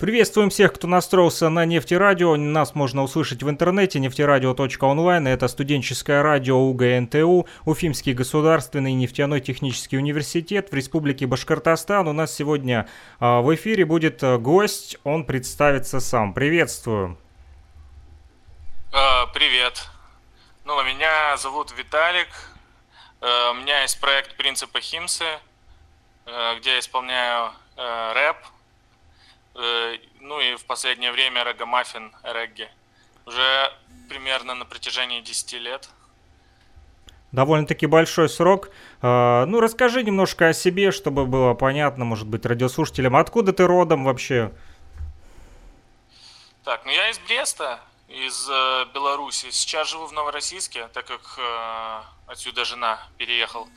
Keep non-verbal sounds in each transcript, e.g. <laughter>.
Приветствуем всех, кто настроился на нефтерадио. Нас можно услышать в интернете нефтерадио.онлайн. Это студенческое радио УГНТУ, Уфимский государственный нефтяной технический университет в Республике Башкортостан. У нас сегодня а, в эфире будет а, гость. Он представится сам. Приветствую. Э, Привет. Ну, меня зовут Виталик. Э, У меня есть проект «Принципы Химсы», э, где я исполняю э, рэп. Э, Ну и в последнее время рагамаффин регги. Уже примерно на протяжении 10 лет. Довольно-таки большой срок. А, Ну, расскажи немножко о себе, чтобы было понятно, может быть, радиослушателям. Откуда ты родом вообще? Так, ну я из Бреста, из э, Беларуси. Сейчас живу в Новороссийске, так как э, отсюда жена переехал.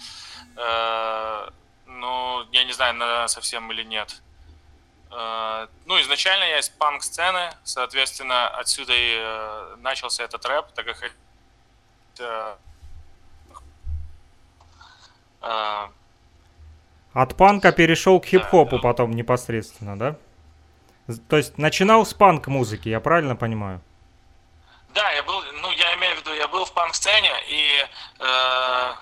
Э, ну, я не знаю, на совсем или нет. Э, ну, изначально я из панк-сцены, соответственно, отсюда и э, начался этот рэп, так как э, От панка перешел к хип-хопу да. потом непосредственно, да? То есть начинал с панк-музыки, я правильно понимаю? Да, я был, ну, я имею в виду, я был в панк-сцене, и э,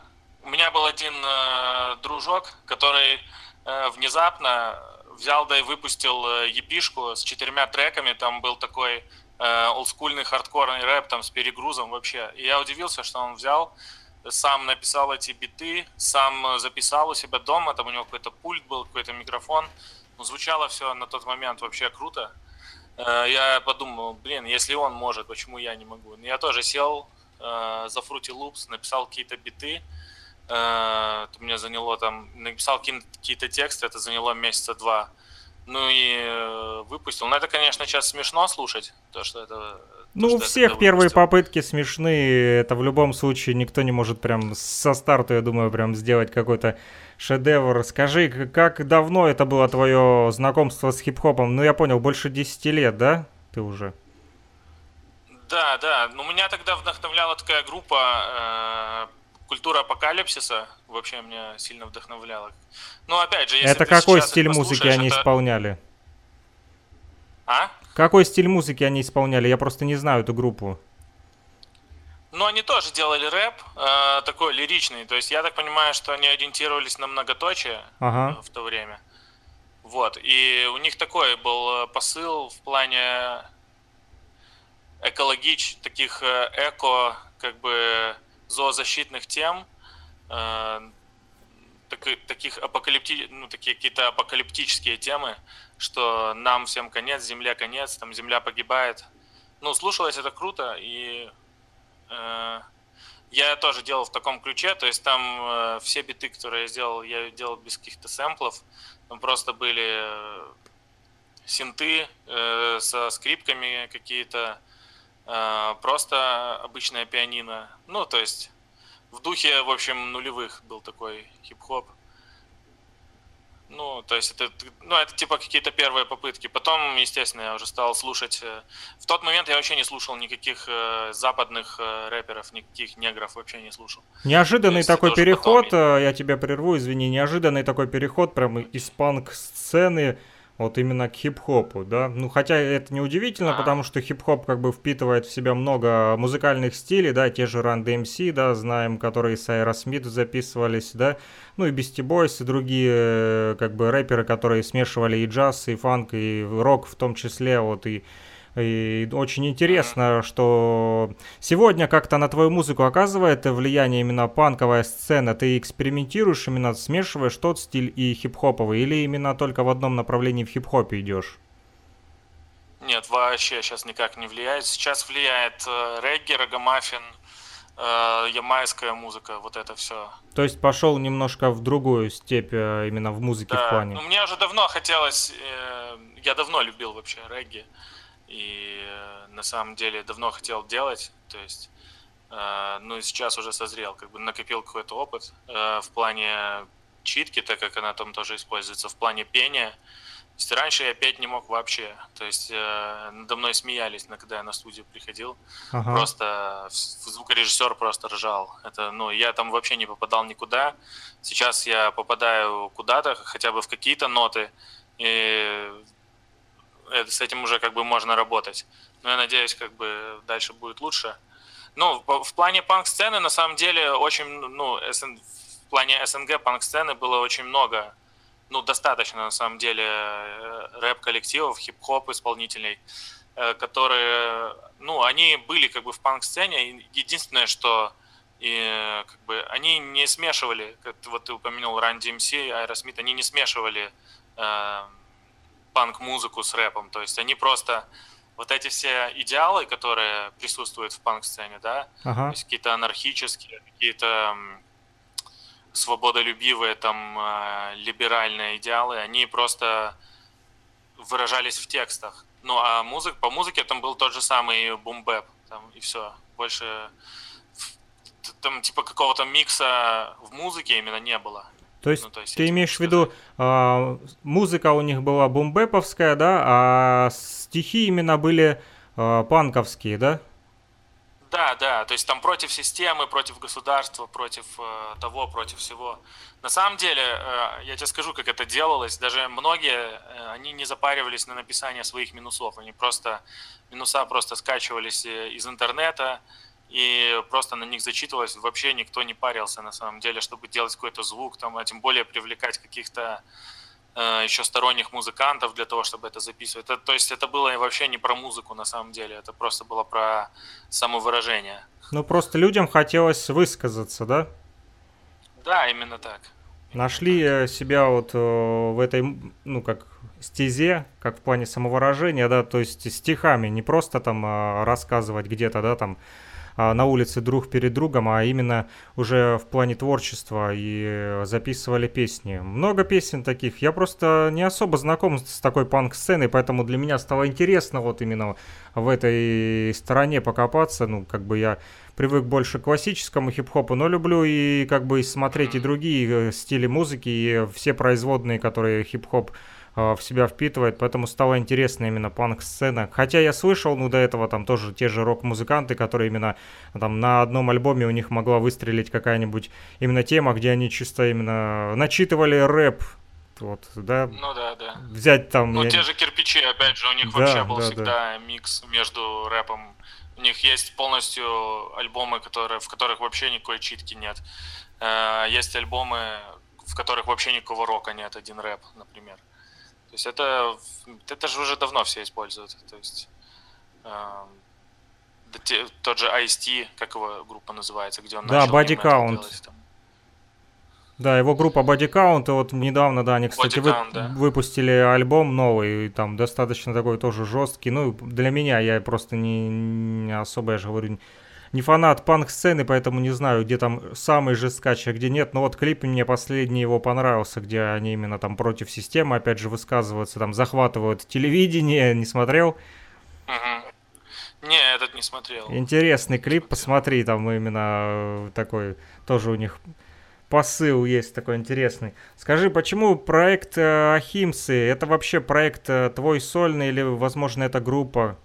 у меня был один э, дружок, который э, внезапно взял да и выпустил э, епишку с четырьмя треками, там был такой э, олдскульный хардкорный рэп, там с перегрузом вообще. И я удивился, что он взял, сам написал эти биты, сам э, записал у себя дома, там у него какой-то пульт был, какой-то микрофон. Ну, звучало все на тот момент вообще круто. Я подумал, блин, если он может, почему я не могу? Я тоже сел за Fruity Loops, написал какие-то биты. Э, это мне заняло там, написал какие- какие-то тексты, это заняло месяца два. Ну и э, выпустил. Но это, конечно, сейчас смешно слушать, то, что это... то, Ну, у всех первые попытки смешные. Это в любом случае никто не может прям со старта, я думаю, прям сделать какой-то шедевр. Скажи, как давно это было твое знакомство с хип-хопом? Ну, я понял, больше 10 лет, да? Ты уже. Да, да. Ну, меня тогда вдохновляла такая группа э, «Культура апокалипсиса». Вообще меня сильно вдохновляла. Ну, опять же, если это какой стиль музыки они это- исполняли? А? Какой стиль музыки они исполняли? Я просто не знаю эту группу. Ну, они тоже делали рэп, э, такой лиричный. То есть я так понимаю, что они ориентировались на многоточие Ага. э, в то время. Вот. И у них такой был э, посыл в плане экологич, таких э, эко, как бы зоозащитных тем, э, таки- таких апокалипти, ну, такие какие-то апокалиптические темы, что нам всем конец, земле конец, там земля погибает. Ну, слушалось это круто, и э, я тоже делал в таком ключе, то есть там э, все биты, которые я сделал, я делал без каких-то сэмплов, там просто были э, синты э, со скрипками какие-то, просто обычное пианино, ну, то есть в духе, в общем, нулевых был такой хип-хоп. Ну, то есть это, ну, это типа какие-то первые попытки. Потом, естественно, я уже стал слушать. э, В тот момент я вообще не слушал никаких э, западных э, рэперов, никаких негров вообще не слушал. Неожиданный такой переход, потом э, я тебя прерву, извини, неожиданный такой переход прям из панк-сцены вот именно к хип-хопу, да? Ну, хотя это не удивительно, А. потому что хип-хоп как бы впитывает в себя много музыкальных стилей, да, те же Run DMC, да, знаем, которые с Aerosmith записывались, да, ну и Beastie Boys и другие э, как бы рэперы, которые смешивали и джаз, и фанк, и рок в том числе, вот, и и очень интересно, что сегодня как-то на твою музыку оказывает влияние именно панковая сцена. Ты экспериментируешь, именно смешиваешь тот стиль и хип-хоповый, или именно только в одном направлении в хип-хопе идешь? Нет, вообще сейчас никак не влияет. Сейчас влияет э, регги, рагамаффин, э, ямайская музыка, вот это все. То есть пошел немножко в другую степь э, именно в музыке в Да, плане. ну мне уже давно хотелось, э, я давно любил вообще регги, и э, на самом деле давно хотел делать, то есть, э, ну и сейчас уже созрел, как бы накопил какой-то опыт э, в плане читки, так как она там тоже используется, в плане пения, есть раньше я петь не мог вообще. То есть э, надо мной смеялись, когда я на студию приходил. Ага. Просто звукорежиссер просто ржал. Это, ну, я там вообще не попадал никуда. Сейчас я попадаю куда-то, хотя бы в какие-то ноты. И это, с этим уже как бы можно работать. Но я надеюсь, как бы дальше будет лучше. Ну, в плане панк-сцены, на самом деле, очень, ну, СН, в плане СНГ панк-сцены было очень много ну, достаточно, на самом деле, э, рэп-коллективов, хип-хоп исполнителей, э, которые, ну, они были как бы в панк-сцене. Единственное, что и как бы они не смешивали, как вот ты упомянул Run DMC, Aerosmith, они не смешивали э, панк-музыку с рэпом, то есть они просто вот эти все идеалы, которые присутствуют в панк-сцене, да, ага. то есть какие-то анархические, какие-то свободолюбивые, там, э, либеральные идеалы, они просто выражались в текстах. Ну, а музык, по музыке там был тот же самый бумбэп, там, и все. Больше там, типа, какого-то микса в музыке именно не было. То есть, ну, то есть ты имеешь в виду, э, музыка у них была бумбэповская, да, а стихи именно были э, панковские, да? Да, да, то есть там против системы, против государства, против э, того, против всего. На самом деле, э, я тебе скажу, как это делалось. Даже многие, э, они не запаривались на написание своих минусов. Они просто, минуса просто скачивались э, из интернета, и просто на них зачитывалось. Вообще никто не парился на самом деле, чтобы делать какой-то звук, там, а тем более привлекать каких-то Э, еще сторонних музыкантов для того, чтобы это записывать. Это, то есть это было вообще не про музыку на самом деле, это просто было про самовыражение. Ну просто людям хотелось высказаться, да? Да, именно так. Нашли так. себя вот э, в этой, ну как стезе, как в плане самовыражения, да, то есть стихами, не просто там а, рассказывать где-то, да, там на улице друг перед другом, а именно уже в плане творчества и записывали песни. Много песен таких. Я просто не особо знаком с такой панк-сценой, поэтому для меня стало интересно вот именно в этой стороне покопаться. Ну, как бы я привык больше к классическому хип-хопу, но люблю и как бы смотреть и другие э, стили музыки, и все производные, которые хип-хоп а, в себя впитывает, поэтому стало интересно именно панк-сцена. Хотя я слышал, ну, до этого там тоже те же рок-музыканты, которые именно там на одном альбоме у них могла выстрелить какая-нибудь именно тема, где они чисто именно начитывали рэп, вот, да? Ну да, да. Взять там... Ну, я... те же кирпичи, опять же, у них да, вообще был да, всегда да. микс между рэпом. У них есть полностью альбомы, которые, в которых вообще никакой читки нет. Э, есть альбомы, в которых вообще никакого рока нет, один рэп, например. То есть это, это же уже давно все используют. То есть э, тот же Ice-T, как его группа называется, где он да, начал Body Count. Делать, там. Да, его группа Body Count, и вот недавно, да, они, кстати, вы, Count, да. выпустили альбом новый, там достаточно такой тоже жесткий. Ну, для меня, я просто не, не особо, я же говорю, не фанат панк-сцены, поэтому не знаю, где там самый жесткач, а где нет. Но вот клип мне последний его понравился, где они именно там против системы, опять же, высказываются, там захватывают телевидение, не смотрел? Угу. Не, этот не смотрел. Интересный клип, посмотри, там именно э, такой, тоже у них посыл есть такой интересный. Скажи, почему проект э, Ахимсы, это вообще проект э, твой сольный или, возможно, это группа?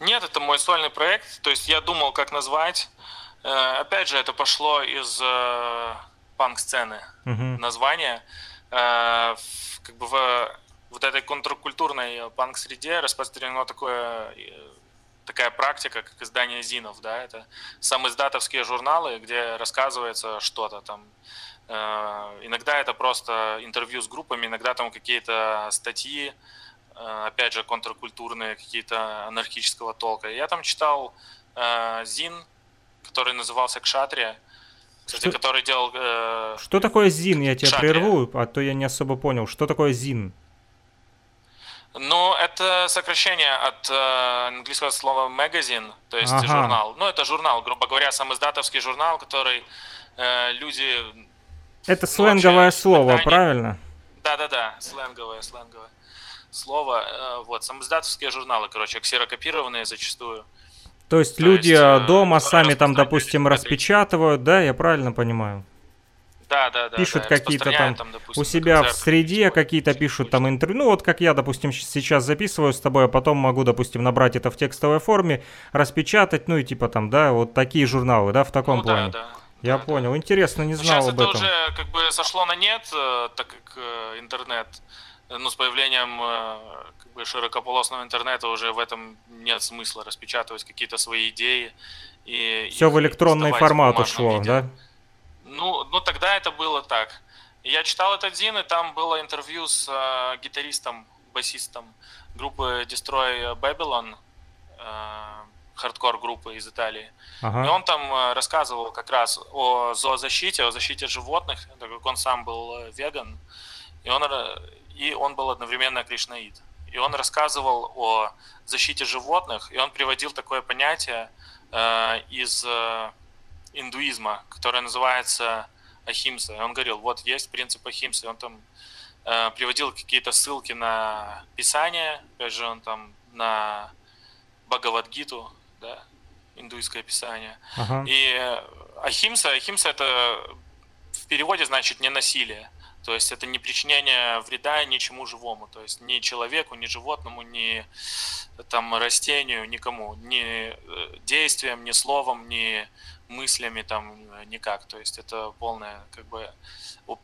Нет, это мой сольный проект. То есть я думал, как назвать. Э, опять же, это пошло из э, панк-сцены. Uh-huh. Название. Э, как бы в вот этой контркультурной панк-среде распространено такое такая практика, как издание зинов, да, это самоиздатовские журналы, где рассказывается что-то там. Иногда это просто интервью с группами, иногда там какие-то статьи, Э, опять же, контркультурные какие-то анархического толка. Я там читал э, Зин, который назывался Кшатрия, кстати, что... который делал... Э, что такое Зин? Я тебя Кшатрия. прерву, а то я не особо понял. Что такое Зин? Ну, это сокращение от э, английского слова magazine, то есть ага. журнал. Ну, это журнал, грубо говоря, самоиздатовский журнал, который э, люди... Это сленговое слово, правильно? Да-да-да, сленговое, сленговое слово. Э, вот, самоиздатовские журналы, короче, ксерокопированные зачастую. То есть То люди есть, э, дома сами там, допустим, распечатывают, да, я правильно понимаю? Да, да, да. Пишут да, какие-то там, там допустим, у себя в среде какие-то пишут там интервью. Ну вот как я, допустим, сейчас записываю с тобой, а потом могу, допустим, набрать это в текстовой форме, распечатать, ну и типа там, да, вот такие журналы, да, в таком Ну плане. да, да. Я да, понял. да. Интересно, не Ну, знал сейчас об это этом. уже как бы сошло на нет, э, так как интернет, ну, с появлением э, как бы широкополосного интернета уже в этом нет смысла распечатывать какие-то свои идеи. И Все в электронный в формат ушло, виде. да? Ну, ну, тогда это было так. Я читал этот Зин, и там было интервью с э, гитаристом, басистом группы Destroy Babylon, э, хардкор группы из Италии. И Ага. он там э, рассказывал как раз о зоозащите, о защите животных, так как он сам был э, веган, и он, и он был одновременно кришнаит. И он рассказывал о защите животных, и он приводил такое понятие э, из э, индуизма, которое называется ахимса. И он говорил, вот есть принцип ахимсы. И он там э, приводил какие-то ссылки на Писание, опять же, он там на Бхагавадгиту, да, индуистское писание. Ага. И э, ахимса, ахимса это в переводе значит не насилие. То есть это не причинение вреда ничему живому, то есть ни человеку, ни животному, ни там растению, никому, ни э, действием, ни словом, ни мыслями там э, никак. То есть это полное как бы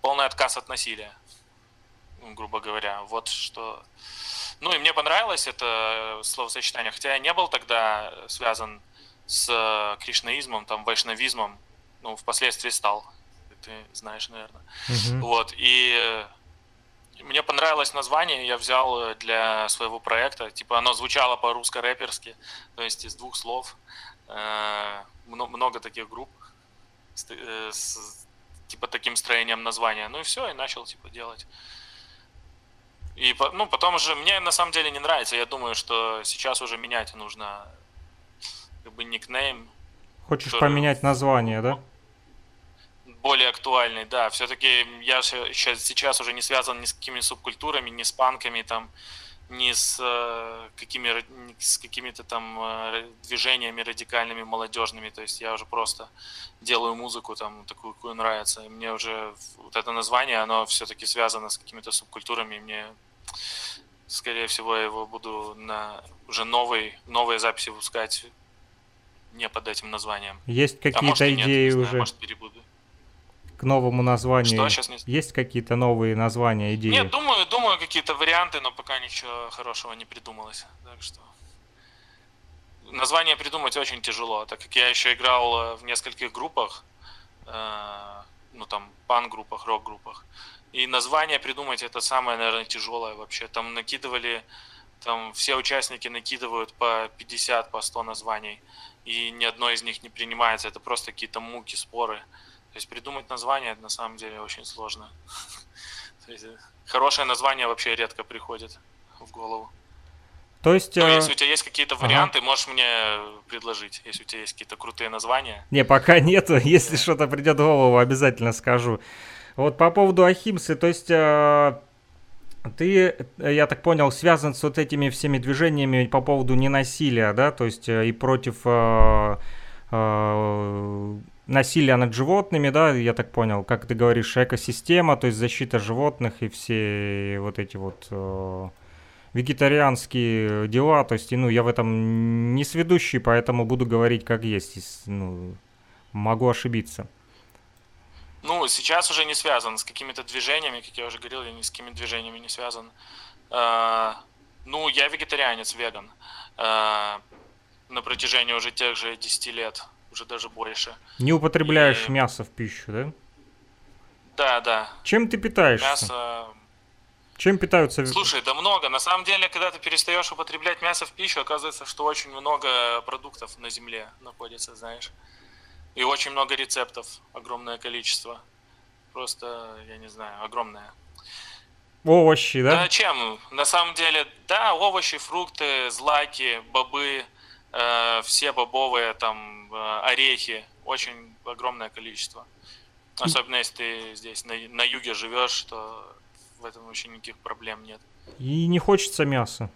полный отказ от насилия, грубо говоря. Вот что. Ну и мне понравилось это словосочетание, хотя я не был тогда связан с э, кришнаизмом, там, вайшнавизмом, ну, впоследствии стал, ты знаешь, наверное. Мгм. Вот, и э, мне понравилось название, я взял э, для своего проекта, типа оно звучало по-русско-рэперски, то есть из двух слов, Э, мно- много таких групп с, типа таким строением названия, ну и все, и начал, типа, делать. И, ну, потом уже, мне на самом деле не нравится, я думаю, что сейчас уже менять нужно, как бы, никнейм, Хочешь который- поменять название, да? Более актуальный, да. Все-таки я ща- сейчас уже не связан ни с какими субкультурами, ни с панками, там, ни с, э, какими, с какими-то там э, движениями радикальными, молодежными. То есть я уже просто делаю музыку там такую, какую нравится. И мне уже вот это название, оно все-таки связано с какими-то субкультурами. И мне, скорее всего, я его буду на уже новый, новые записи выпускать не под этим названием. Есть А может какие-то и нет, идеи не знаю, уже может перебуду. К новому названию? Что сейчас не Есть какие-то новые названия, идеи? Нет, думаю, думаю, какие-то варианты, но пока ничего хорошего не придумалось. Так что название придумать очень тяжело, так как я еще играл э, в нескольких группах, э, ну там пан-группах, рок-группах. И название придумать это самое, наверное, тяжелое вообще. Там накидывали, там все участники накидывают по 50, по 100 названий, и ни одно из них не принимается. Это просто какие-то муки, споры. То есть придумать название на самом деле очень сложно. <laughs> Э, хорошее название вообще редко приходит в голову. То есть... Ну, э, если у тебя есть какие-то ага. варианты, можешь мне предложить, если у тебя есть какие-то крутые названия. Не, пока <laughs> нету. Если что-то придет в голову, обязательно скажу. Вот по поводу Ахимсы, то есть э, ты, я так понял, связан с вот этими всеми движениями по поводу ненасилия, да, то есть и против насилия над животными, да, я так понял, как ты говоришь, экосистема, то есть защита животных и все вот эти вот э, вегетарианские дела, то есть, ну, я в этом не сведущий, поэтому буду говорить как есть, ну, могу ошибиться. Ну, сейчас уже не связан с какими-то движениями, как я уже говорил, я ни с какими движениями не связан. Э, Ну, я вегетарианец, веган. Э, На протяжении уже тех же 10 лет, уже даже больше. Не употребляешь И- мясо в пищу, да? Да, да. Чем ты питаешься? Мясо Чем питаются? Слушай, да много. На самом деле, когда ты перестаешь употреблять мясо в пищу, оказывается, что очень много продуктов на земле находится, знаешь. И очень много рецептов, огромное количество. Просто, я не знаю, огромное. Овощи, Да, да? чем? На самом деле, да, овощи, фрукты, злаки, бобы, э, все бобовые, там, э, орехи. Очень огромное количество. Особенно, если ты здесь на, на юге живешь, то в этом вообще никаких проблем нет. И не хочется мяса.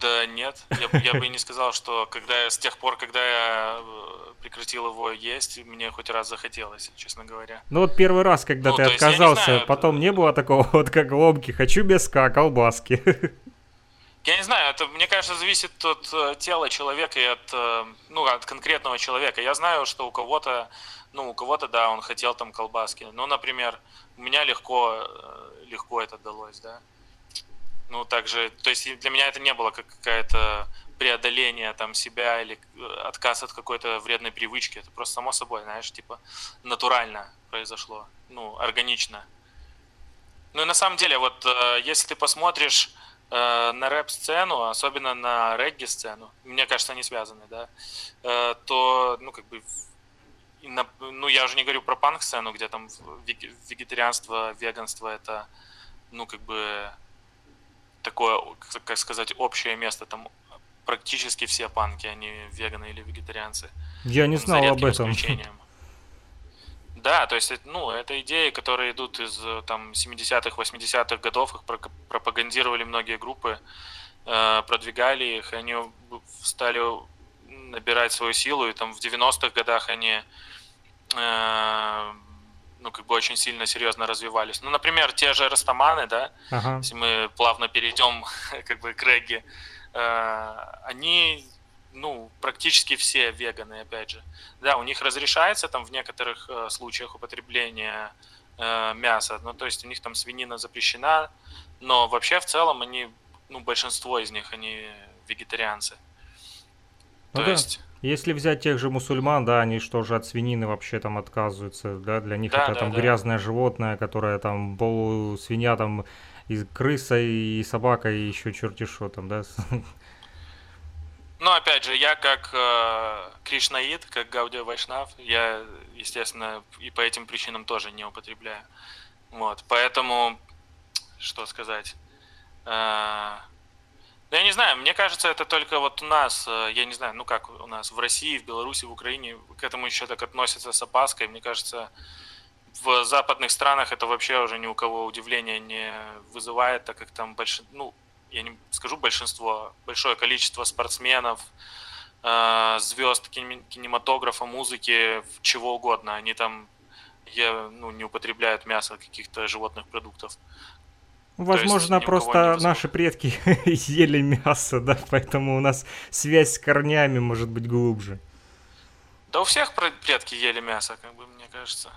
Да нет, я, я бы не сказал, что когда с тех пор, когда я э, прекратил его есть, мне хоть раз захотелось, честно говоря. Ну вот первый раз, когда ну, ты отказался, знаю, потом не было такого вот как ломки, хочу беска, колбаски. <laughs> Я не знаю, это, мне кажется, зависит от э, тела человека и от, э, ну, от конкретного человека. Я знаю, что у кого-то, ну, у кого-то, да, он хотел там колбаски. Ну, например, у меня легко, легко это далось, да. Ну, также, то есть для меня это не было как какая-то преодоление там себя или э, отказ от какой-то вредной привычки. Это просто само собой, знаешь, типа натурально произошло, ну, органично. Ну и на самом деле, вот э, если ты посмотришь э, на рэп-сцену, особенно на регги-сцену, мне кажется, они связаны, да, то, ну, как бы, ну, я уже не говорю про панк-сцену, где там вегетарианство, веганство, это, ну, как бы, такое, как сказать, общее место. Там практически все панки, они веганы или вегетарианцы. Я не знал об этом. Да, то есть, ну, это идеи, которые идут из там 70-х, 80-х годов, их пропагандировали многие группы, э, продвигали их, они стали набирать свою силу, и там в 90-х годах они э, ну, как бы очень сильно серьезно развивались. Ну, например, те же растаманы, да, ага. если мы плавно перейдем <laughs> как бы к регги, э, они, ну, практически все веганы, опять же. Да, у них разрешается там в некоторых э, случаях употребление э, мяса, ну, то есть у них там свинина запрещена, но вообще в целом они, ну, большинство из них, они вегетарианцы. Ну, то да. есть если взять тех же мусульман, да, они что же от свинины вообще там отказываются, да, для них да, это да, там да. грязное животное, которое там полусвинья там и крыса, и собака, и еще черти что там, да. <laughs> Ну, опять же, я как э, кришнаид, как Гаудия Вайшнав, я, естественно, и по этим причинам тоже не употребляю. Вот, поэтому, что сказать, э, да я не знаю, мне кажется, это только вот у нас, э, я не знаю, ну как у нас в России, в Беларуси, в Украине к этому еще так относятся с опаской. Мне кажется, в западных странах это вообще уже ни у кого удивления не вызывает, так как там больш... ну, я не скажу большинство, большое количество спортсменов, э, звезд кинематографа, музыки, чего угодно. Они там я, ну, не употребляют мясо каких-то животных продуктов. Возможно, просто наши предки <laughs> ели мясо, да, поэтому у нас связь с корнями может быть глубже. Да у всех предки ели мясо, как бы мне кажется.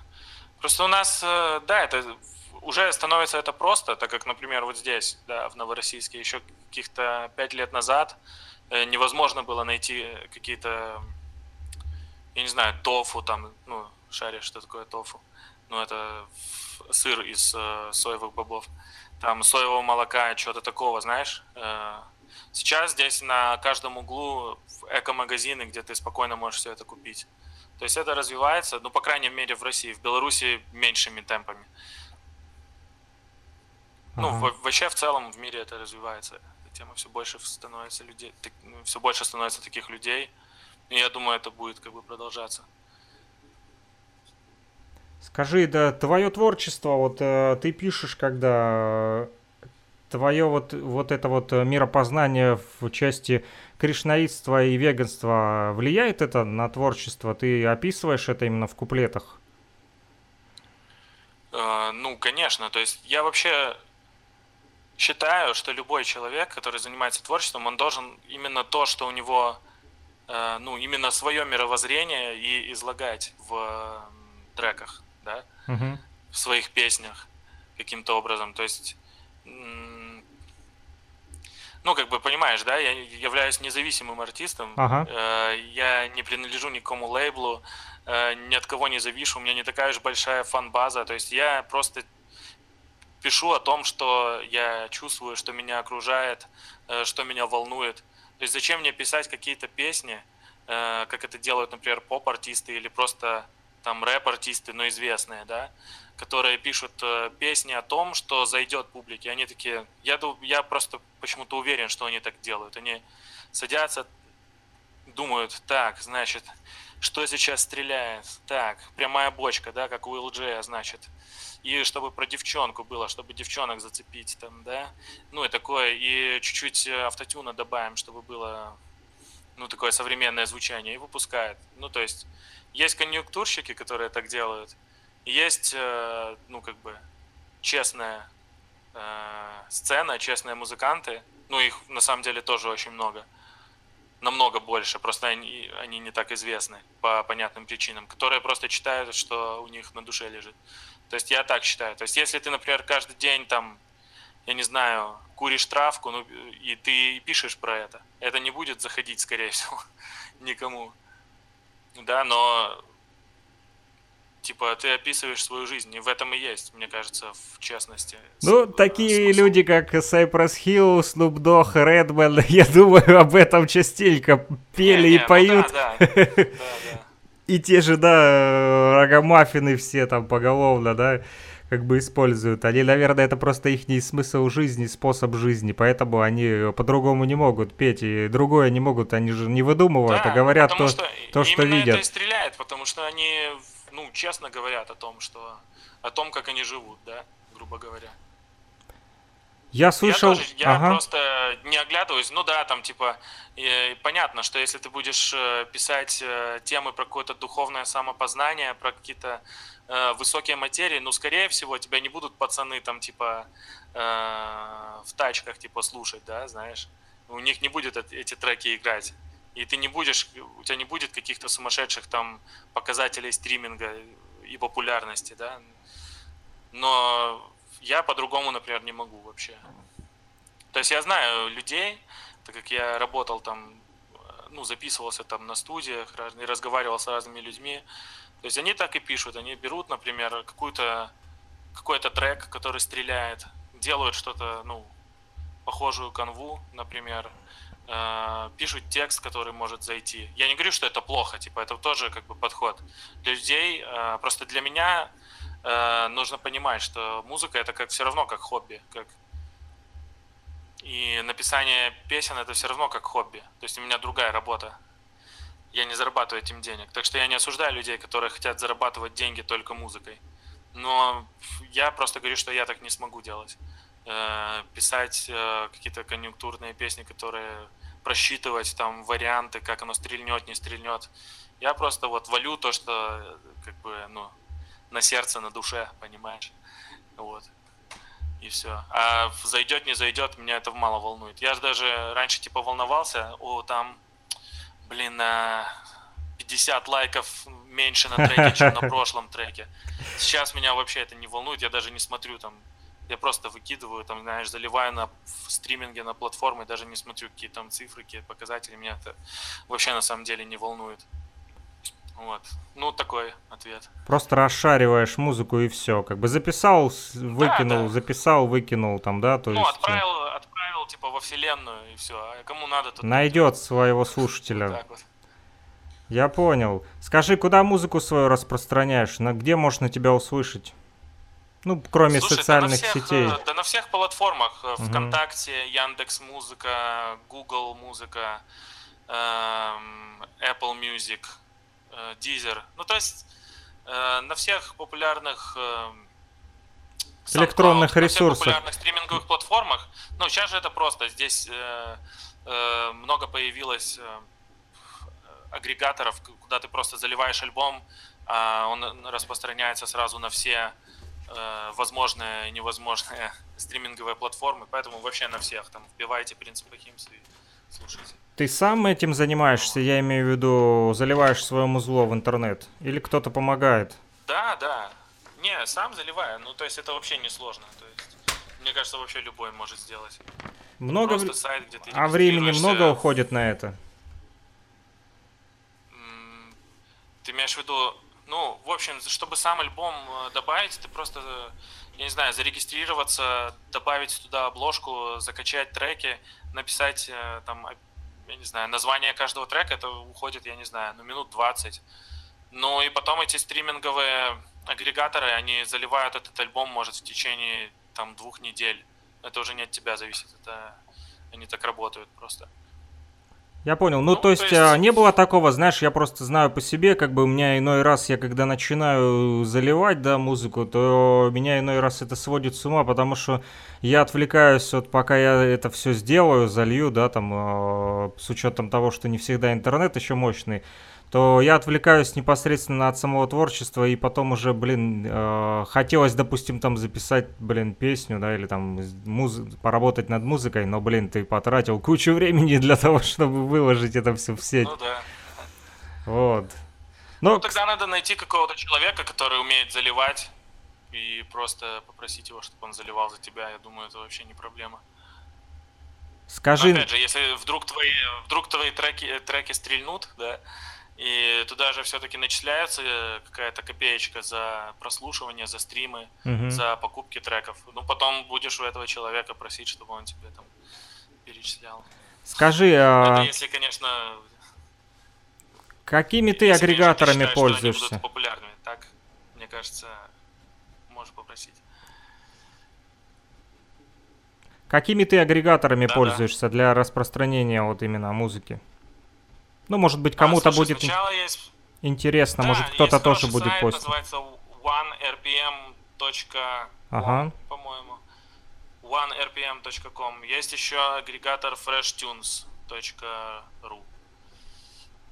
Просто у нас, э, да, это уже становится это просто, так как, например, вот здесь, да, в Новороссийске, еще каких-то пять лет назад э, невозможно было найти какие-то, я не знаю, тофу там, ну, шаришь, что такое тофу. Ну, это сыр из э, соевых бобов там соевого молока, чего-то такого, знаешь. Э, сейчас здесь на каждом углу эко-магазины, где ты спокойно можешь все это купить. То есть это развивается, ну, по крайней мере, в России. В Беларуси меньшими темпами. Ну, ага. Вообще в целом в мире это развивается. Эта тема все больше становится людей, ну, все больше становится таких людей. И я думаю, это будет как бы продолжаться. Скажи, да, твое творчество, вот э, ты пишешь, когда твое вот, вот это вот миропознание в части кришнаитства и веганства, влияет это на творчество? Ты описываешь это именно в куплетах? Э, ну, конечно. То есть я вообще считаю, что любой человек, который занимается творчеством, он должен именно то, что у него, э, ну, именно свое мировоззрение и излагать в треках да, угу. в своих песнях каким-то образом. То есть, ну, как бы понимаешь, да, я являюсь независимым артистом, ага. Э, я не принадлежу никому лейблу, э, ни от кого не завишу, у меня не такая же большая фан-база, то есть я просто пишу о том, что я чувствую, что меня окружает, э, что меня волнует. То есть зачем мне писать какие-то песни, как это делают, например, поп-артисты или просто там рэп-артисты, но известные, да, которые пишут э, песни о том, что зайдет публике. Они такие, я, я просто почему-то уверен, что они так делают. Они садятся, думают, так, значит, что сейчас стреляет? Так, прямая бочка, да, как у LG, значит. И чтобы про девчонку было, чтобы девчонок зацепить там, да. Ну и такое, и чуть-чуть автотюна добавим, чтобы было, ну, такое современное звучание, и выпускает. Ну, то есть, есть конъюнктурщики, которые так делают, есть, э, ну, как бы, честная э, сцена, честные музыканты, ну, их на самом деле тоже очень много – намного больше, просто они, они не так известны по понятным причинам, которые просто читают, что у них на душе лежит. То есть я так считаю. То есть если ты, например, каждый день там, я не знаю, куришь травку, ну, и ты пишешь про это, это не будет заходить, скорее всего, <laughs> никому. Да, но типа ты описываешь свою жизнь, и в этом и есть, мне кажется, в честности. Ну, с, такие смысл. люди, как Cypress Hill, Snoop Dogg, Redman, <laughs> я думаю, об этом частенько пели не, не, и поют. Ну, да, да. <laughs> да, да. И те же, да, рогомаффины все там поголовно, да, как бы используют. Они, наверное, это просто их смысл жизни, способ жизни, поэтому они по-другому не могут петь, и другое не могут, они же не выдумывают, да, а говорят то, что, то что видят. это и стреляет, потому что они ну, честно говорят о том, что о том, как они живут, да, грубо говоря. Я слышал... Я, тоже, я ага. просто не оглядываюсь. Ну да, там типа э, понятно, что если ты будешь э, писать э, темы про какое-то духовное самопознание, про какие-то э, высокие материи, ну скорее всего тебя не будут пацаны там типа э, в тачках типа слушать, да, знаешь. У них не будет эти треки играть и ты не будешь, у тебя не будет каких-то сумасшедших там показателей стриминга и популярности, да. Но я по-другому, например, не могу вообще. То есть я знаю людей, так как я работал там, ну, записывался там на студиях, и разговаривал с разными людьми. То есть они так и пишут, они берут, например, какую-то какой-то трек, который стреляет, делают что-то, ну, похожую канву, например, э, пишут текст, который может зайти. Я не говорю, что это плохо, типа это тоже как бы подход для людей. Э, просто для меня э, нужно понимать, что музыка это как все равно как хобби, как и написание песен это все равно как хобби. То есть у меня другая работа. Я не зарабатываю этим денег. Так что я не осуждаю людей, которые хотят зарабатывать деньги только музыкой. Но я просто говорю, что я так не смогу делать. Писать какие-то конъюнктурные песни, которые просчитывать там варианты, как оно стрельнет, не стрельнет. Я просто вот валю то, что как бы, ну, на сердце, на душе, понимаешь? Вот. И все. А зайдет, не зайдет, меня это мало волнует. Я же даже раньше типа волновался, о, там, блин, на 50 лайков меньше на треке, чем на <laughs> прошлом треке. Сейчас меня вообще это не волнует, я даже не смотрю там я просто выкидываю, там, знаешь, заливаю на стриминге, на платформы, даже не смотрю, какие там цифры, какие показатели, меня это вообще на самом деле не волнует. Вот. Ну, такой ответ. Просто расшариваешь музыку и все. Как бы записал, выкинул, да, да. записал, выкинул там, да? То ну, есть... отправил, отправил, типа, во вселенную и все. А кому надо, то... Найдет своего слушателя. Вот так вот. Я понял. Скажи, куда музыку свою распространяешь? На где можно тебя услышать? Ну, кроме Слушай, социальных да всех, сетей. Да на всех платформах. Угу. ВКонтакте, Яндекс Музыка, Google Музыка, эм, Apple Music, э, Deezer. Ну, то есть э, на всех популярных э, электронных ресурсах. На популярных стриминговых платформах. Ну, сейчас же это просто. Здесь э, э, много появилось э, агрегаторов, куда ты просто заливаешь альбом, а он распространяется сразу на все э, возможные и невозможные <laughs> стриминговые платформы, поэтому вообще на всех там вбивайте принцип Химс и слушайте. Ты сам этим занимаешься, я имею в виду, заливаешь свое музло в интернет? Или кто-то помогает? Да, да. Не, сам заливаю. Ну, то есть это вообще не сложно. То есть, мне кажется, вообще любой может сделать. Много Просто сайт, где ты А времени много уходит на это? Ты имеешь в виду ну, в общем, чтобы сам альбом э, добавить, ты просто, я не знаю, зарегистрироваться, добавить туда обложку, закачать треки, написать э, там, я не знаю, название каждого трека, это уходит, я не знаю, ну, минут 20. Ну и потом эти стриминговые агрегаторы, они заливают этот альбом, может, в течение там двух недель. Это уже не от тебя зависит, это они так работают просто. Я понял. Ну, ну то, есть, то есть не было такого, знаешь, я просто знаю по себе, как бы у меня иной раз, я когда начинаю заливать, да, музыку, то меня иной раз это сводит с ума, потому что я отвлекаюсь, вот пока я это все сделаю, залью, да, там, э, с учетом того, что не всегда интернет еще мощный, то я отвлекаюсь непосредственно от самого творчества, и потом уже, блин, э, хотелось, допустим, там записать, блин, песню, да, или там муз... поработать над музыкой, но, блин, ты потратил кучу времени для того, чтобы выложить это все в сеть. Ну да. Вот. Но... Ну тогда надо найти какого-то человека, который умеет заливать, и просто попросить его, чтобы он заливал за тебя. Я думаю, это вообще не проблема. Скажи... Но опять же, если вдруг твои, вдруг твои треки, треки стрельнут, да, и туда же все-таки начисляется э, какая-то копеечка за прослушивание, за стримы, угу. за покупки треков. Ну, потом будешь у этого человека просить, чтобы он тебе там перечислял. Скажи, а... Это если, конечно... Какими ты если, агрегаторами конечно, ты считаешь, пользуешься? Что они будут популярными, так, мне кажется, можешь попросить. Какими ты агрегаторами да, пользуешься да. для распространения вот именно музыки? Ну, может быть, кому-то а, слушай, будет есть... интересно, да, может, кто-то тоже будет сайт, постить. называется onerpm.com, ага. по-моему. onerpm.com. Есть еще агрегатор freshtunes.ru.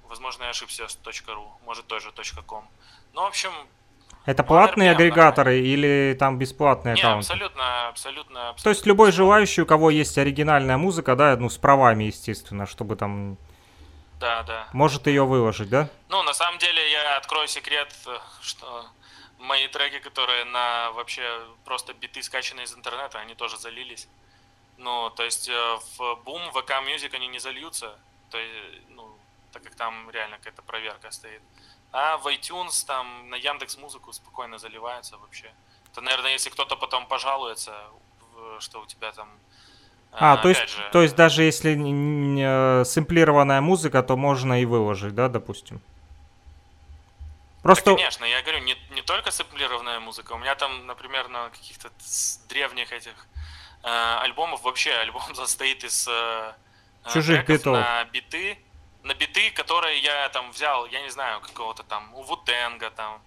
Возможно, я ошибся с .ru, может тоже .com. Ну, в общем, это платные RPM, агрегаторы нормально. или там бесплатные Не, аккаунты? абсолютно, абсолютно, абсолютно. То есть любой желающий, у кого есть оригинальная музыка, да, ну с правами, естественно, чтобы там да, да. Может ее выложить, да? Ну, на самом деле, я открою секрет, э, что мои треки, которые на вообще просто биты скачанные из интернета, они тоже залились. Ну, то есть э, в Boom, VK Music они не зальются, то есть, ну, так как там реально какая-то проверка стоит. А в iTunes, там, на Яндекс Музыку спокойно заливаются вообще. То, наверное, если кто-то потом пожалуется, что у тебя там а, а то есть, же... то есть даже если э, сэмплированная музыка, то можно и выложить, да, допустим? Просто... Да, конечно, я говорю, не, не только сэмплированная музыка. У меня там, например, на каких-то древних этих э, альбомов вообще альбом <laughs> состоит из э, э чужих битов на биты, на биты, которые я там взял, я не знаю, какого-то там у Вутенга там,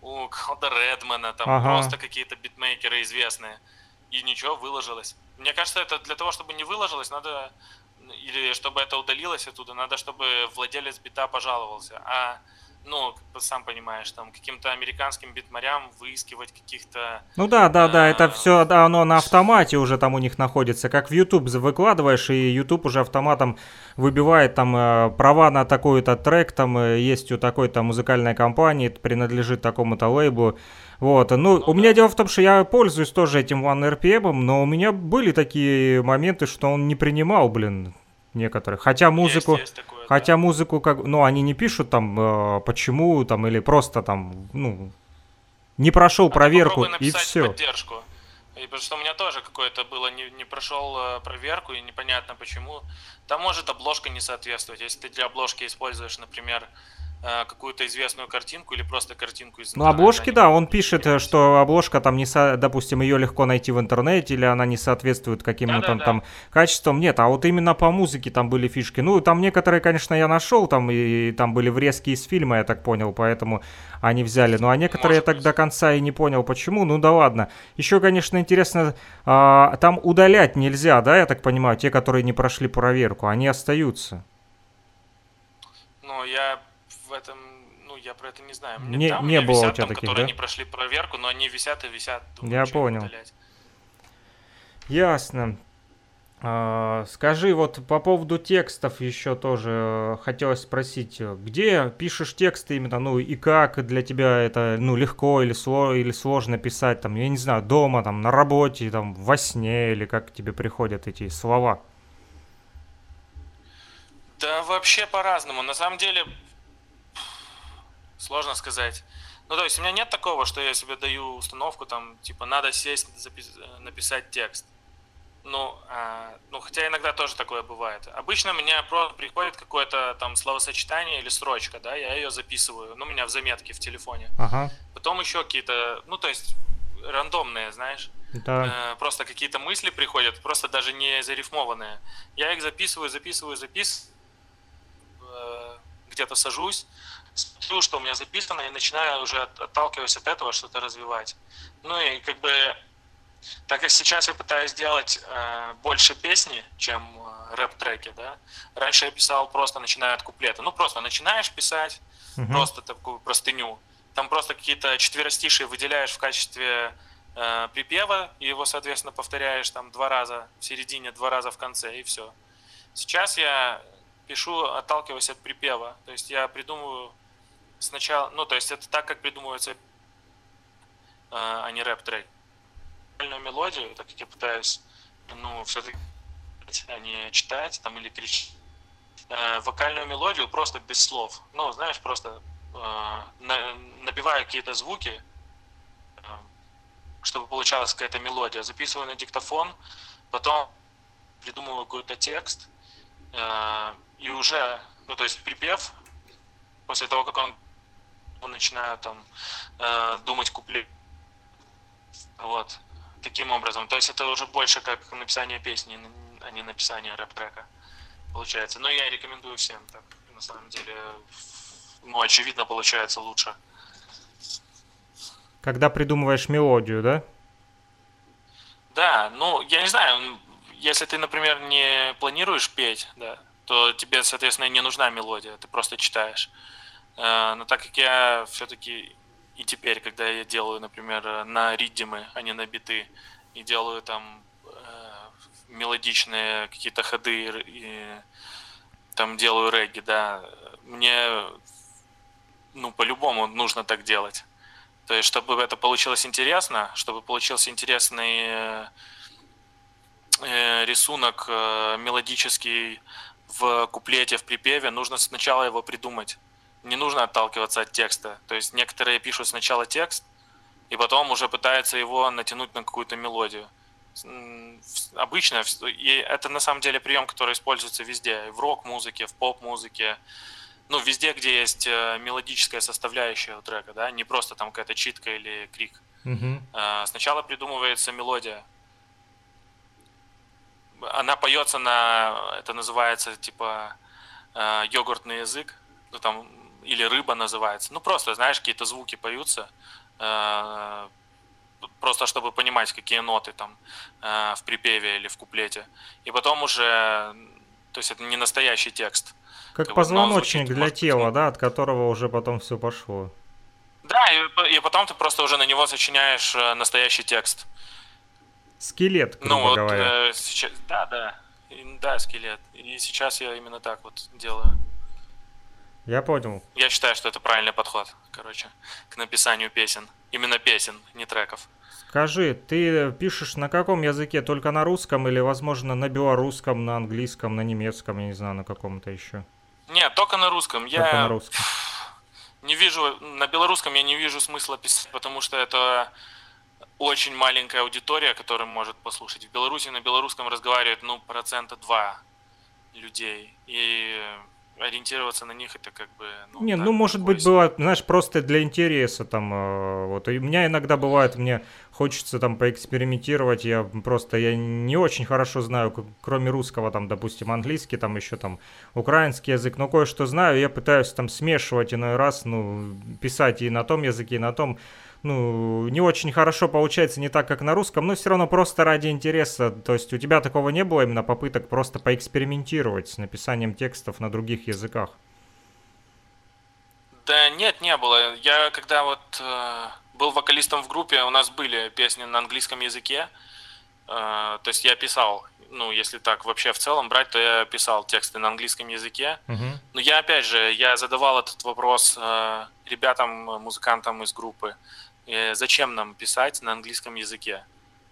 у Холда Редмана, там ага. просто какие-то битмейкеры известные и ничего, выложилось. Мне кажется, это для того, чтобы не выложилось, надо, или чтобы это удалилось оттуда, надо, чтобы владелец бита пожаловался. А ну, сам понимаешь, там каким-то американским битмарям выискивать каких-то... Ну да, да, да, это все, да, оно на автомате уже там у них находится, как в YouTube выкладываешь, и YouTube уже автоматом выбивает там э, права на такой-то трек, там э, есть у такой-то музыкальной компании, принадлежит такому-то лейблу, вот, ну, ну у да. меня дело в том, что я пользуюсь тоже этим OneRPM, но у меня были такие моменты, что он не принимал, блин, некоторых. Хотя музыку, есть, есть такое, хотя да. музыку как, ну они не пишут там э, почему там или просто там, ну не прошел а проверку и все. Поддержку. И потому что у меня тоже какое-то было не, не прошел э, проверку и непонятно почему. Там может обложка не соответствовать. Если ты для обложки используешь, например, какую-то известную картинку или просто картинку из Ну, обложки, да, он пишет, э, что обложка там не, со... допустим, ее легко найти в интернете, или она не соответствует каким-то да, да, там да. качествам. Нет, а вот именно по музыке там были фишки. Ну, там некоторые, конечно, я нашел, там и там были врезки из фильма, я так понял, поэтому они взяли. Ну, а некоторые Может я так до конца и не понял, почему. Ну, да ладно. Еще, конечно, интересно, а, там удалять нельзя, да, я так понимаю, те, которые не прошли проверку, они остаются. Ну, я этом, ну, я про это не знаю. Мне, не там, не было висят, у тебя там, таких, которые да? не прошли проверку, но они висят и висят. Думаю, я понял. Удалять. Ясно. А, скажи, вот по поводу текстов еще тоже э, хотелось спросить, где пишешь тексты именно, ну и как для тебя это, ну легко или, сло, или сложно писать, там, я не знаю, дома, там, на работе, там, во сне, или как тебе приходят эти слова? Да вообще по-разному. На самом деле Сложно сказать. Ну, то есть у меня нет такого, что я себе даю установку, там, типа, надо сесть, запис... написать текст. Ну, а, ну, хотя иногда тоже такое бывает. Обычно меня просто приходит какое-то там словосочетание или строчка, да, я ее записываю, ну, у меня в заметке в телефоне. Ага. Потом еще какие-то, ну, то есть рандомные, знаешь. Да. Э, просто какие-то мысли приходят, просто даже не зарифмованные. Я их записываю, записываю, записываю где-то сажусь, смотрю, что у меня записано, и начинаю уже отталкиваясь от этого что-то развивать. Ну и как бы, так как сейчас я пытаюсь сделать э, больше песни, чем э, рэп-треки, да, раньше я писал просто начиная от куплета. Ну просто начинаешь писать, uh-huh. просто такую простыню, там просто какие-то четверостишие выделяешь в качестве э, припева, и его, соответственно, повторяешь там два раза в середине, два раза в конце, и все. Сейчас я пишу, отталкиваясь от припева. То есть я придумываю сначала, ну, то есть это так, как придумывается, э, а не рэп-трек. Мелодию, так как я пытаюсь, ну, все-таки а не читать там или кричать. Э, вокальную мелодию просто без слов. Ну, знаешь, просто э, на, набиваю какие-то звуки, э, чтобы получалась какая-то мелодия. Записываю на диктофон, потом придумываю какой-то текст, э, и уже, ну, то есть припев, после того, как он начинаю там э, думать куплет. Вот. Таким образом. То есть это уже больше как написание песни, а не написание рэп-трека. Получается. Но я рекомендую всем так. На самом деле, ну, очевидно, получается лучше. Когда придумываешь мелодию, да? Да, ну, я не знаю, если ты, например, не планируешь петь, да, то тебе, соответственно, не нужна мелодия, ты просто читаешь. Э, но так как я все-таки и теперь, когда я делаю, например, на риддимы, а не на биты, и делаю там э, мелодичные какие-то ходы, и там делаю регги, да, мне, ну, по-любому нужно так делать. То есть, чтобы это получилось интересно, чтобы получился интересный э, рисунок мелодический в куплете, в припеве, нужно сначала его придумать не нужно отталкиваться от текста. То есть некоторые пишут сначала текст, и потом уже пытаются его натянуть на какую-то мелодию. Обычно, и это на самом деле прием, который используется везде, в рок-музыке, в поп-музыке, ну, везде, где есть э, мелодическая составляющая у трека, да, не просто там какая-то читка или крик. Uh-huh. Сначала придумывается мелодия. Она поется на, это называется типа э, йогуртный язык, ну там или рыба называется. Ну, просто, знаешь, какие-то звуки поются, э, просто чтобы понимать, какие ноты там э, в припеве или в куплете. И потом уже, то есть это не настоящий текст. Как, позвоночник для тела, да, от которого уже потом все пошло. Да, и, и потом ты просто уже на него сочиняешь э, настоящий текст. Скелет, грубо ну, вот, говоря. Э, сейчас, да, да. Да, скелет. И сейчас я именно так вот делаю. Я понял. Я считаю, что это правильный подход, короче, к написанию песен. Именно песен, не треков. Скажи, ты пишешь на каком языке? Только на русском или, возможно, на белорусском, на английском, на немецком, я не знаю, на каком-то еще? Нет, только на русском. Только я на русском. не вижу, на белорусском я не вижу смысла писать, потому что это очень маленькая аудитория, которая может послушать. В Беларуси на белорусском разговаривает, ну, процента два людей. И ориентироваться на них это как бы... Ну, не, ну может быть бывает, знаешь, просто для интереса там, э, вот, и у меня иногда бывает, мне хочется там поэкспериментировать, я просто, я не очень хорошо знаю, кроме русского, там, допустим, английский, там еще там украинский язык, но кое-что знаю, я пытаюсь там смешивать иной раз, ну, писать и на том языке, и на том, ну, не очень хорошо получается, не так, как на русском, но все равно просто ради интереса. То есть у тебя такого не было именно попыток просто поэкспериментировать с написанием текстов на других языках? Да нет, не было. Я когда вот э, был вокалистом в группе, у нас были песни на английском языке. Э, то есть я писал, ну, если так вообще в целом брать, то я писал тексты на английском языке. Uh-huh. Но я опять же, я задавал этот вопрос э, ребятам, музыкантам из группы. Э, зачем нам писать на английском языке?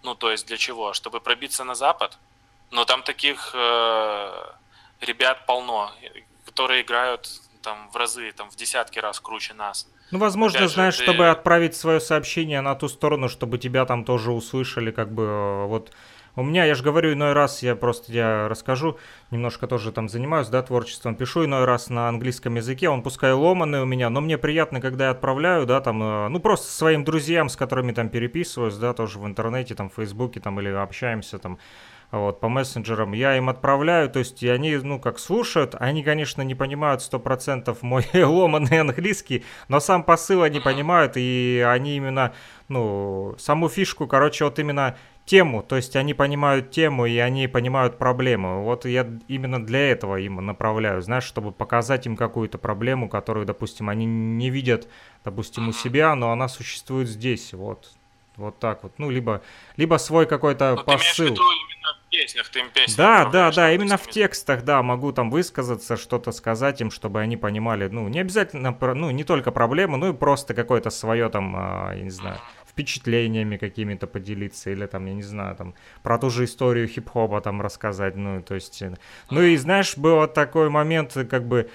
Ну, то есть для чего? Чтобы пробиться на Запад? Но там таких э, ребят полно, которые играют там в разы, там в десятки раз круче нас. Ну, возможно, Опять знаешь, же, ты... чтобы отправить свое сообщение на ту сторону, чтобы тебя там тоже услышали, как бы э, вот у меня, я же говорю, иной раз я просто я расскажу, немножко тоже там занимаюсь, да, творчеством, пишу иной раз на английском языке, он пускай ломанный у меня, но мне приятно, когда я отправляю, да, там, э, ну, просто своим друзьям, с которыми там переписываюсь, да, тоже в интернете, там, в Фейсбуке, там, или общаемся, там, вот, по мессенджерам, я им отправляю, то есть и они, ну, как слушают, они, конечно, не понимают 100% мой <laughs> ломанный английский, но сам посыл они понимают, и они именно, ну, саму фишку, короче, вот именно тему, то есть они понимают тему и они понимают проблему. Вот я именно для этого им направляю, знаешь, чтобы показать им какую-то проблему, которую, допустим, они не видят, допустим, у себя, но она существует здесь, вот. Вот так вот. Ну, либо, либо свой какой-то посыл. Ты песнях, ты им песни Да, да, да, именно в текстах, да, могу там высказаться, что-то сказать им, чтобы они понимали, ну, не обязательно, ну, не только проблему, ну и просто какое-то свое там, а, я не знаю, впечатлениями какими-то поделиться, или там, я не знаю, там, про ту же историю хип-хопа там рассказать, ну, то есть, э, ну и знаешь, был такой момент, как бы,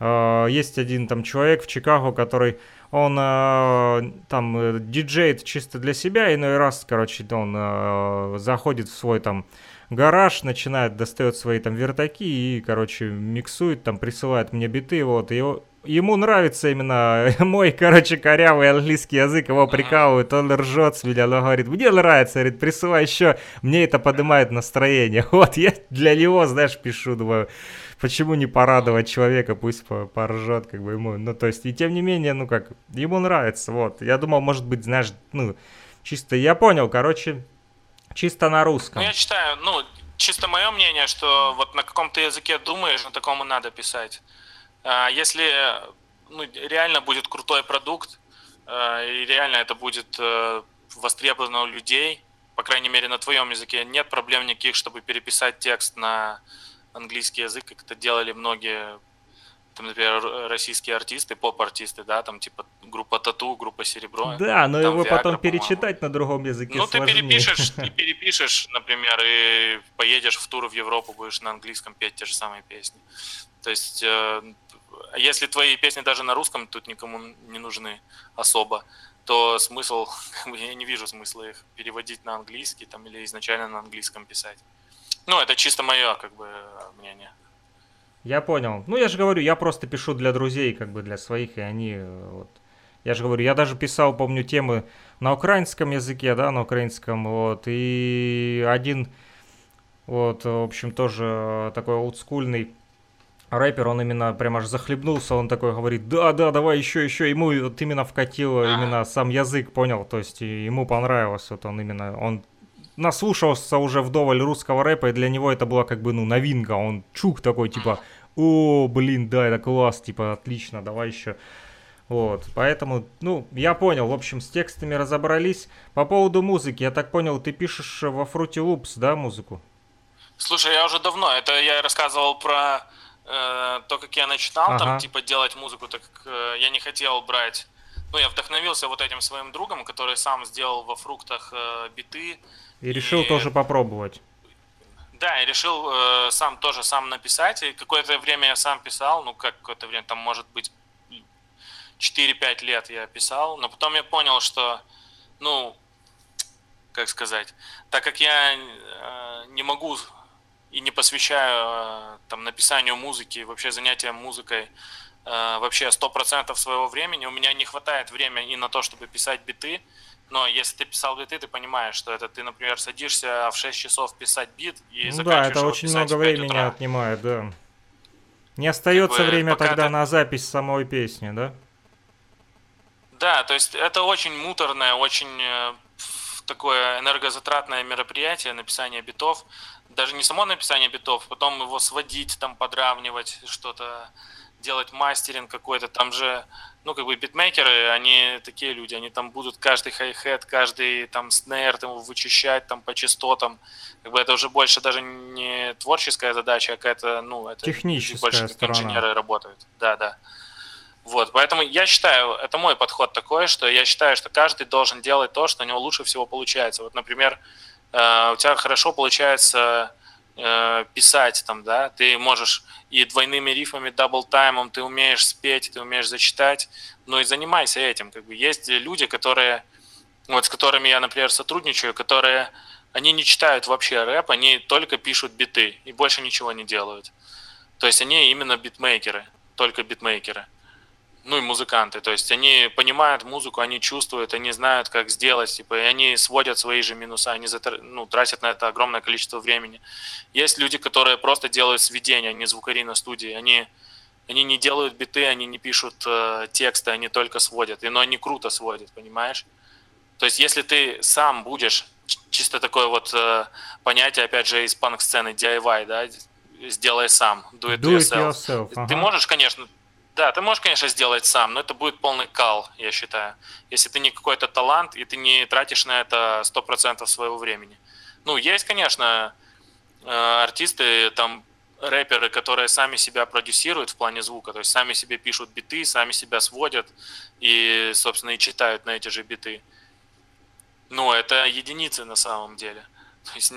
э, есть один там человек в Чикаго, который, он э, там э, диджеет чисто для себя, иной раз, короче, он э, заходит в свой там гараж, начинает, достает свои там вертаки и, короче, миксует, там, присылает мне биты, вот, и ему нравится именно <laughs> мой, короче, корявый английский язык, его прикалывают, он ржет с меня, но говорит, мне нравится, говорит, присылай еще, мне это поднимает настроение. <laughs> Вот, я для него, знаешь, пишу, думаю, почему не порадовать человека, пусть поржет, как бы ему, ну, то есть, и тем не менее, ну, как, ему нравится, вот. Я думал, может быть, знаешь, ну, чисто, я понял, короче, чисто на русском. Ну, я считаю, ну, чисто мое мнение, что вот на каком-то языке думаешь, на таком и надо писать. А, если ну, реально будет крутой продукт, а, и реально это будет э, востребовано у людей, по крайней мере на твоем языке, нет проблем никаких, чтобы переписать текст на английский язык, как это делали многие, там, например, российские артисты, поп-артисты, да, там типа группа Тату, группа Серебро. Да, но его Viagra, потом перечитать на другом языке Ну, сложнее. ты перепишешь, <laughs> ты перепишешь, например, и поедешь в тур в Европу, будешь на английском петь те же самые песни. То есть э, если твои песни даже на русском тут никому не нужны особо, то смысл, <laughs> я не вижу смысла их переводить на английский там, или изначально на английском писать. Ну, это чисто мое, как бы, мнение. Я понял. Ну, я же говорю, я просто пишу для друзей, как бы для своих, и они э, вот. Я же говорю, я даже писал, помню, темы на украинском языке, да, на украинском, вот, и один, вот, в общем, тоже такой олдскульный рэпер, он именно прям аж захлебнулся, он такой говорит, да, да, давай еще, еще, ему вот именно вкатило именно сам язык, понял, то есть ему понравилось, вот он именно, он наслушался уже вдоволь русского рэпа, и для него это была как бы, ну, новинка, он чук такой, типа, о, блин, да, это класс, типа, отлично, давай еще. Вот, поэтому, ну, я понял, в общем, с текстами разобрались. По поводу музыки, я так понял, ты пишешь во Fruity Loops, да, музыку? Слушай, я уже давно, это я рассказывал про э, то, как я начинал ага. там, типа, делать музыку, так э, я не хотел брать... Ну, я вдохновился вот этим своим другом, который сам сделал во фруктах э, биты. И решил и... тоже попробовать. Да, и решил э, сам тоже сам написать. И какое-то время я сам писал, ну, как какое-то время, там, может быть, 4-5 лет я писал. Но потом я понял, что, ну, как сказать, так как я э, не могу и не посвящаю э, там написанию музыки, вообще занятиям музыкой э, вообще 100% своего времени. У меня не хватает времени и на то, чтобы писать биты, но если ты писал биты, ты понимаешь, что это ты, например, садишься в 6 часов писать бит и ну да, это очень много времени утра. отнимает, да. Не остается как бы, время тогда ты... на запись самой песни, да? Да, то есть это очень муторное, очень э, такое энергозатратное мероприятие, написание битов даже не само написание битов, потом его сводить, там подравнивать, что-то делать мастеринг какой-то, там же, ну, как бы битмейкеры, они такие люди, они там будут каждый хай-хет, каждый там снейр там вычищать там по частотам, как бы это уже больше даже не творческая задача, а какая-то, ну, это техническая больше как инженеры работают, да, да. Вот, поэтому я считаю, это мой подход такой, что я считаю, что каждый должен делать то, что у него лучше всего получается. Вот, например, Э, у тебя хорошо получается э, писать там, да, ты можешь и двойными рифмами, дабл-таймом, ты умеешь спеть, ты умеешь зачитать, ну и занимайся этим. Как бы есть люди, которые, вот с которыми я, например, сотрудничаю, которые, они не читают вообще рэп, они только пишут биты и больше ничего не делают. То есть они именно битмейкеры, только битмейкеры. Ну и музыканты. То есть они понимают музыку, они чувствуют, они знают, как сделать, типа, и они сводят свои же минуса, они затр... ну, тратят на это огромное количество времени. Есть люди, которые просто делают сведения, не звукари на студии, они, они не делают биты, они не пишут э, тексты, они только сводят, и, но они круто сводят, понимаешь? То есть если ты сам будешь, чисто такое вот э, понятие, опять же, из панк-сцены DIY, да, сделай сам, do it, Do it yourself. yourself, Ты ага. можешь, конечно, да, ты можешь, конечно, сделать сам, но это будет полный кал, я считаю. Если ты не какой-то талант, и ты не тратишь на это 100% своего времени. Ну, есть, конечно, э, артисты, там, рэперы, которые сами себя продюсируют в плане звука, то есть сами себе пишут биты, сами себя сводят и, собственно, и читают на эти же биты. Ну, это единицы на самом деле. То есть,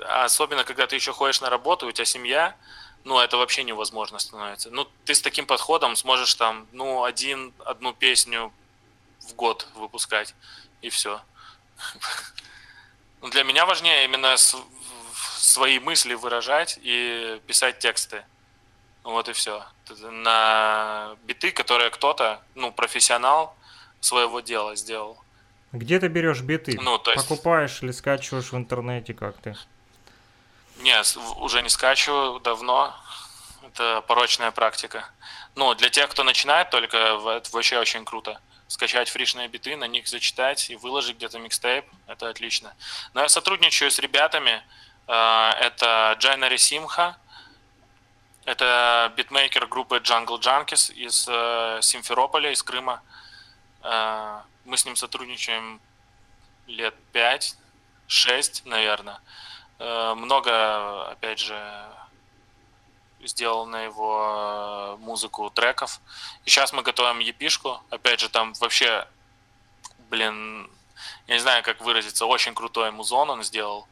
особенно, когда ты еще ходишь на работу, у тебя семья, ну, это вообще невозможно становится. Ну, ты с таким подходом сможешь там, ну, один, одну песню в год выпускать, и все. Ну, Для меня важнее именно свои мысли выражать и писать тексты. Вот и все. На биты, которые кто-то, ну, профессионал своего дела сделал. Где ты берешь биты? Ну, то есть- Покупаешь или скачиваешь в интернете как ты? Не, с- в- уже не скачиваю давно. Это порочная практика. Ну, для тех, кто начинает только, это вообще очень круто. Скачать фришные биты, на них зачитать и выложить где-то микстейп. Это отлично. Но я сотрудничаю с ребятами. Э, Это Джайнари Симха. Это битмейкер группы Jungle Junkies из э, Симферополя, из Крыма. Э, Мы с ним сотрудничаем лет 5-6, наверное. Э, Много, опять же, сделал на его э, музыку треков. И сейчас мы готовим епишку. Опять же, там вообще, блин, я не знаю, как выразиться, очень крутой музон он сделал.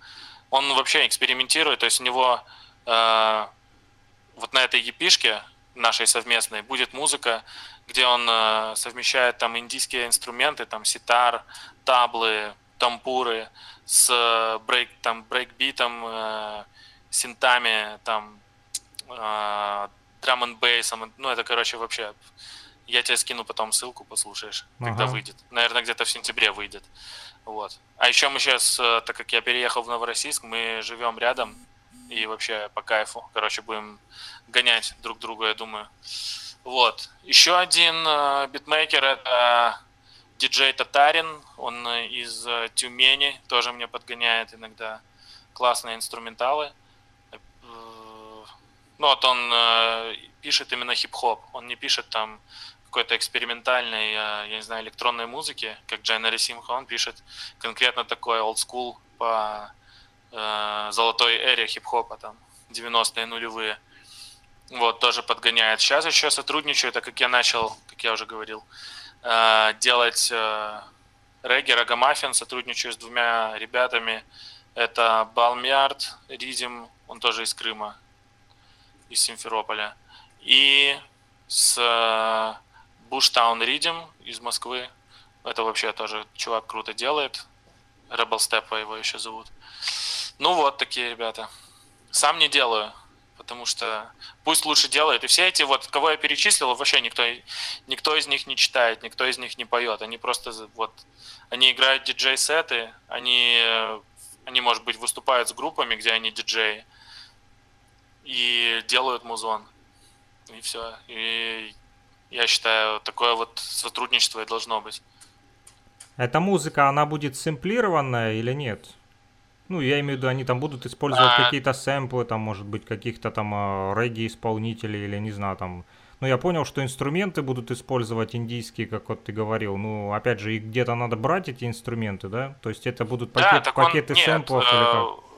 Он вообще экспериментирует, то есть у него э, вот на этой епишке нашей совместной будет музыка, где он э, совмещает там индийские инструменты, там ситар, таблы, тампуры с э, брейк, там, брейкбитом, э, синтами, там, э, драм н бейсом, ну это, короче, вообще, я тебе скину потом ссылку, послушаешь, когда Ага. выйдет. Наверное, где-то в сентябре выйдет. Вот. А еще мы сейчас, э, так как я переехал в Новороссийск, мы живем рядом и вообще по кайфу. Короче, будем гонять друг друга, я думаю. Вот. Еще один э, битмейкер это диджей Татарин. Он э, из э, Тюмени, тоже мне подгоняет иногда классные инструменталы. Э, Ну вот он пишет именно хип-хоп. Он не пишет там какой-то экспериментальной, я не знаю, электронной музыки, как Джайнари Симха. Он пишет конкретно такой school по золотой эре хип-хопа, там, 90-е нулевые. Вот, тоже подгоняет. Сейчас еще сотрудничаю, так как я начал, как я уже говорил, делать э, регги, рогомаффин, сотрудничаю с двумя ребятами. Это Балмярд Ридим, он тоже из Крыма, из Симферополя. И с э, Буштаун Ридим из Москвы. Это вообще тоже чувак круто делает. Rebel Step его еще зовут. Ну вот такие ребята. Сам не делаю, потому что пусть лучше делают. И все эти вот, кого я перечислил, вообще никто, никто из них не читает, никто из них не поет. Они просто вот, они играют диджей-сеты, они, они, может быть, выступают с группами, где они диджеи, и делают музон. И все. И я считаю, такое вот сотрудничество и должно быть. Эта музыка, она будет сэмплированная или нет? Ну, я имею в виду, они там будут использовать А. какие-то сэмплы, там, может быть, каких-то там э, регги-исполнителей или, не знаю, там... Ну, я понял, что инструменты будут использовать индийские, как вот ты говорил. Ну, опять же, и где-то надо брать эти инструменты, да? То есть это будут да, пакет- он, пакеты нет, сэмплов или как?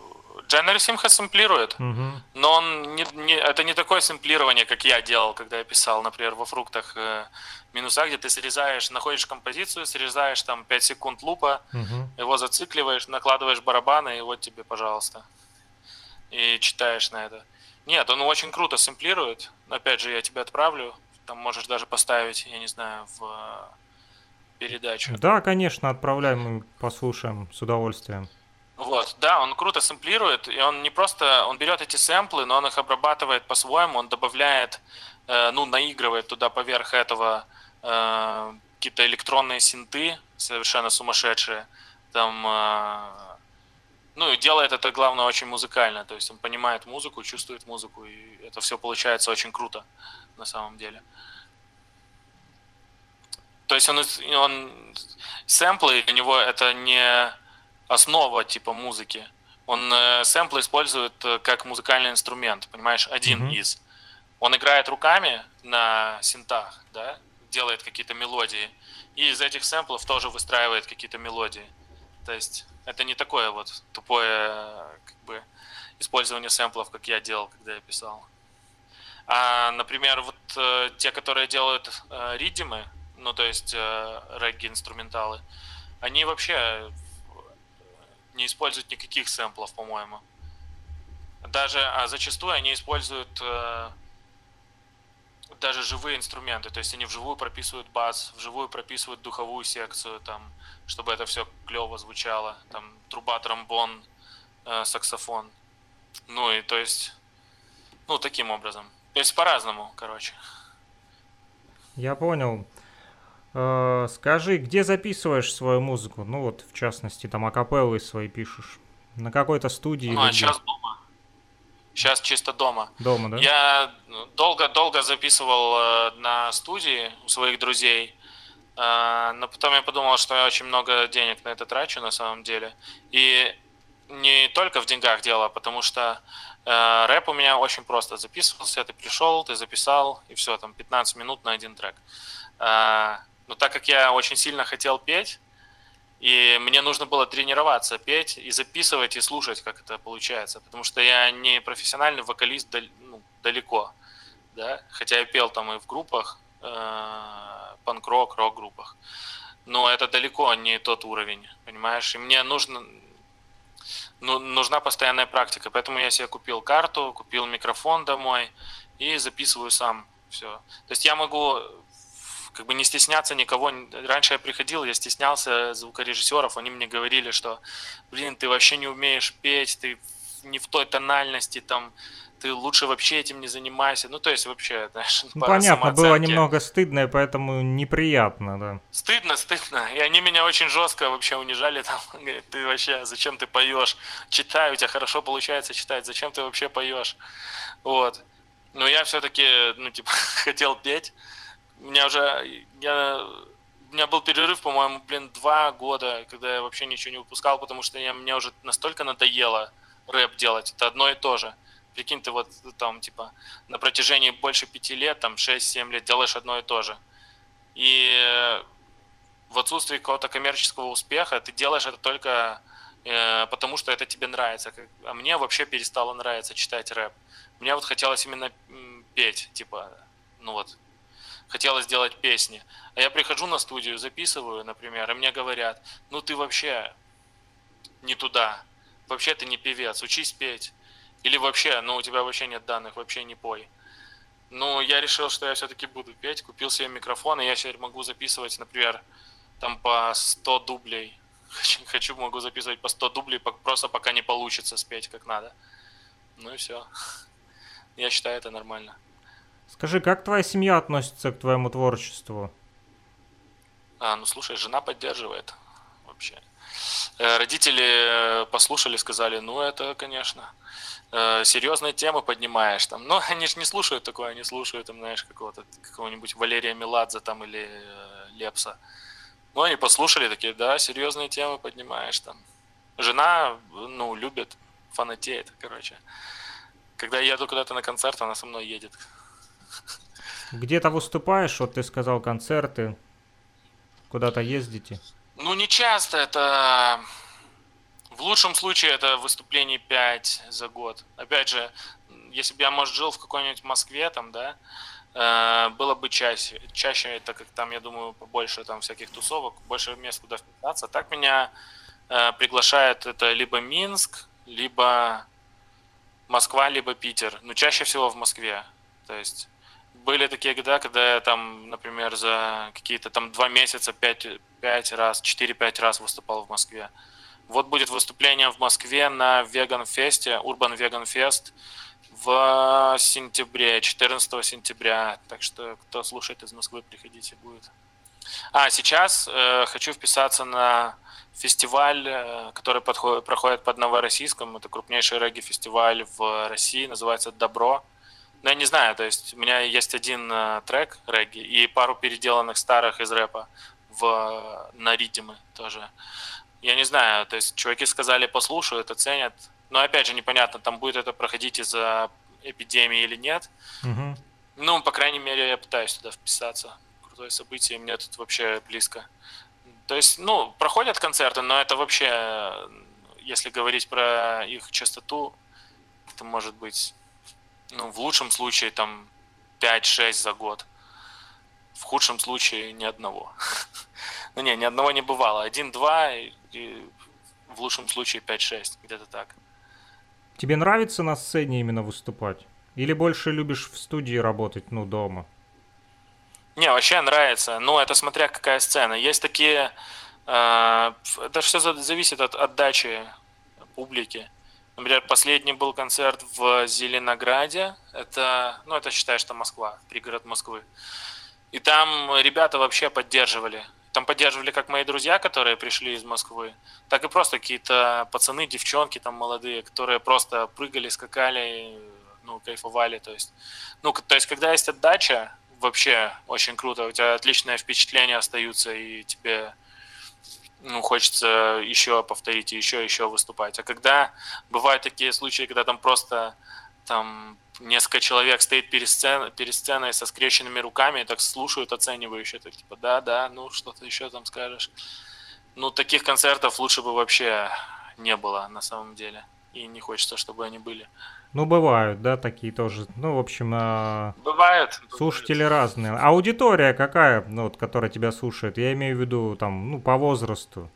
Дженери Симха сэмплирует. Мгм. Но он не, не- это не такое сэмплирование, как я делал, когда я писал, например, во фруктах э, минуса, где ты срезаешь, находишь композицию, срезаешь там 5 секунд лупа, Мгм. его зацикливаешь, накладываешь барабаны, и вот тебе, пожалуйста. И читаешь на это. Нет, он очень круто сэмплирует. Опять же, я тебе отправлю. Там можешь даже поставить, я не знаю, в э, передачу. Да, конечно, отправляем, мы послушаем с удовольствием. Вот, да, он круто сэмплирует, и он не просто, он берет эти сэмплы, но он их обрабатывает по-своему, он добавляет, э, ну, наигрывает туда поверх этого э, какие-то электронные синты совершенно сумасшедшие. Там, э, ну и делает это, главное, очень музыкально. То есть он понимает музыку, чувствует музыку, и это все получается очень круто на самом деле. То есть он, он сэмплы у него это не основа типа музыки. Он э, сэмплы использует э, как музыкальный инструмент, понимаешь, один mm-hmm. из. Он играет руками на синтах, да, делает какие-то мелодии, и из этих сэмплов тоже выстраивает какие-то мелодии. То есть это не такое вот тупое как бы использование сэмплов, как я делал, когда я писал. А, например, вот э, те, которые делают э, ридимы, ну то есть э, регги-инструменталы, они вообще не используют никаких сэмплов, по-моему. Даже, а зачастую они используют э, даже живые инструменты, то есть они вживую прописывают бас, вживую прописывают духовую секцию, там, чтобы это все клево звучало, там, труба, тромбон, э, саксофон. Ну и то есть, ну, таким образом. То есть по-разному, короче. Я понял. Э, скажи, где записываешь свою музыку? Ну вот, в частности, там акапеллы свои пишешь. На какой-то студии? Ну, а сейчас дома. Сейчас чисто дома. Дома, да? Я долго-долго записывал э, на студии у своих друзей, э, но потом я подумал, что я очень много денег на это трачу на самом деле. И не только в деньгах дело, потому что э, рэп у меня очень просто записывался. Ты пришел, ты записал, и все, там 15 минут на один трек. Э, но так как я очень сильно хотел петь, и мне нужно было тренироваться, петь и записывать и слушать, как это получается, потому что я не профессиональный вокалист ну, далеко, да, хотя я пел там и в группах, э, панк-рок, рок-группах, но это далеко не тот уровень, понимаешь, и мне нужно, ну, нужна постоянная практика, поэтому я себе купил карту, купил микрофон домой и записываю сам все. То есть я могу как бы не стесняться никого. Раньше я приходил, я стеснялся звукорежиссеров, они мне говорили, что, блин, ты вообще не умеешь петь, ты не в той тональности, там, ты лучше вообще этим не занимайся. Ну, то есть вообще, знаешь, ну, Понятно, было немного стыдно, и поэтому неприятно, да. Стыдно, стыдно. И они меня очень жестко вообще унижали там. <laughs> Говорят, ты вообще, зачем ты поешь? Читай, у тебя хорошо получается читать, зачем ты вообще поешь? Вот. Но я все-таки, ну, типа, <laughs> хотел петь у меня уже, я, у меня был перерыв, по-моему, блин, два года, когда я вообще ничего не выпускал, потому что я, мне уже настолько надоело рэп делать, это одно и то же. Прикинь, ты вот там, типа, на протяжении больше пяти лет, там, 6-7 лет делаешь одно и то же. И в отсутствии какого-то коммерческого успеха ты делаешь это только э, потому, что это тебе нравится. А мне вообще перестало нравиться читать рэп. Мне вот хотелось именно петь, типа, ну вот, хотелось делать песни. А я прихожу на студию, записываю, например, и мне говорят, ну ты вообще не туда, вообще ты не певец, учись петь. Или вообще, ну у тебя вообще нет данных, вообще не пой. Ну, я решил, что я все-таки буду петь, купил себе микрофон, и я теперь могу записывать, например, там по 100 дублей. <laughs> Хочу могу записывать по 100 дублей, просто пока не получится спеть как надо. Ну и все. <laughs> Я считаю это нормально. Скажи, как твоя семья относится к твоему творчеству? А, ну слушай, жена поддерживает вообще. Э, родители э, послушали, сказали, ну это, конечно, э, серьезные темы поднимаешь там. Но <laughs> они же не слушают такое, они слушают, там, знаешь, какого-то какого-нибудь Валерия Меладзе там или Лепса. Ну, они послушали такие, да, серьезные темы поднимаешь там. Жена, ну, любит, фанатеет, короче. Когда я еду куда-то на концерт, она со мной едет. Где-то выступаешь, вот ты сказал концерты, куда-то ездите? Ну, не часто, это... В лучшем случае это выступлений 5 за год. Опять же, если бы я, может, жил в какой-нибудь Москве, там, да, э, было бы чаще, чаще, так как там, я думаю, побольше там всяких тусовок, больше мест, куда вписаться. Так меня э, приглашает это либо Минск, либо Москва, либо Питер. Ну, чаще всего в Москве. То есть были такие года, когда я там, например, за какие-то там два месяца пять, пять раз, четыре-пять раз выступал в Москве. Вот будет выступление в Москве на Веган Фесте, Urban Vegan Fest в сентябре, 14 сентября. Так что, кто слушает из Москвы, приходите, будет. А, сейчас э, хочу вписаться на фестиваль, э, который подходит, проходит под Новороссийском. Это крупнейший регги-фестиваль в России, называется «Добро». Но я не знаю, то есть у меня есть один э, трек регги и пару переделанных старых из рэпа в, на ридимы тоже. Я не знаю, то есть чуваки сказали, послушают, оценят. Но опять же непонятно, там будет это проходить из-за эпидемии или нет. Угу. Ну, по крайней мере, я пытаюсь туда вписаться. Крутое событие, мне тут вообще близко. То есть, ну, проходят концерты, но это вообще, если говорить про их частоту, это может быть, ну, в лучшем случае, там, 5-6 за год. В худшем случае ни одного. <laughs> Ну, не, ни одного не бывало. Один-два, и в лучшем случае 5-6, где-то так. Тебе нравится на сцене именно выступать? Или больше любишь в студии работать, ну, дома? Не, вообще нравится. Ну, это смотря какая сцена. Есть такие... Э, это все зависит от отдачи публики. Например, последний был концерт в Зеленограде. Это, ну, это считаешь, что Москва, пригород Москвы. И там ребята вообще поддерживали. Там поддерживали как мои друзья, которые пришли из Москвы, так и просто какие-то пацаны, девчонки там молодые, которые просто прыгали, скакали, ну, кайфовали. То есть, ну, то есть, когда есть отдача, вообще очень круто. У тебя отличное впечатление остаются, и тебе ну, хочется еще повторить и еще, еще выступать. А когда бывают такие случаи, когда там просто там несколько человек стоит перед, сцен, перед сценой со скрещенными руками и так слушают оценивающе, так типа, да, да, ну что-то еще там скажешь. Ну, таких концертов лучше бы вообще не было на самом деле. И не хочется, чтобы они были. Ну, бывают, да, такие тоже. Ну, в общем, э, бывают. Слушатели бывают. разные. Аудитория какая, ну, вот, которая тебя слушает? Я имею в виду, там, ну, по возрасту.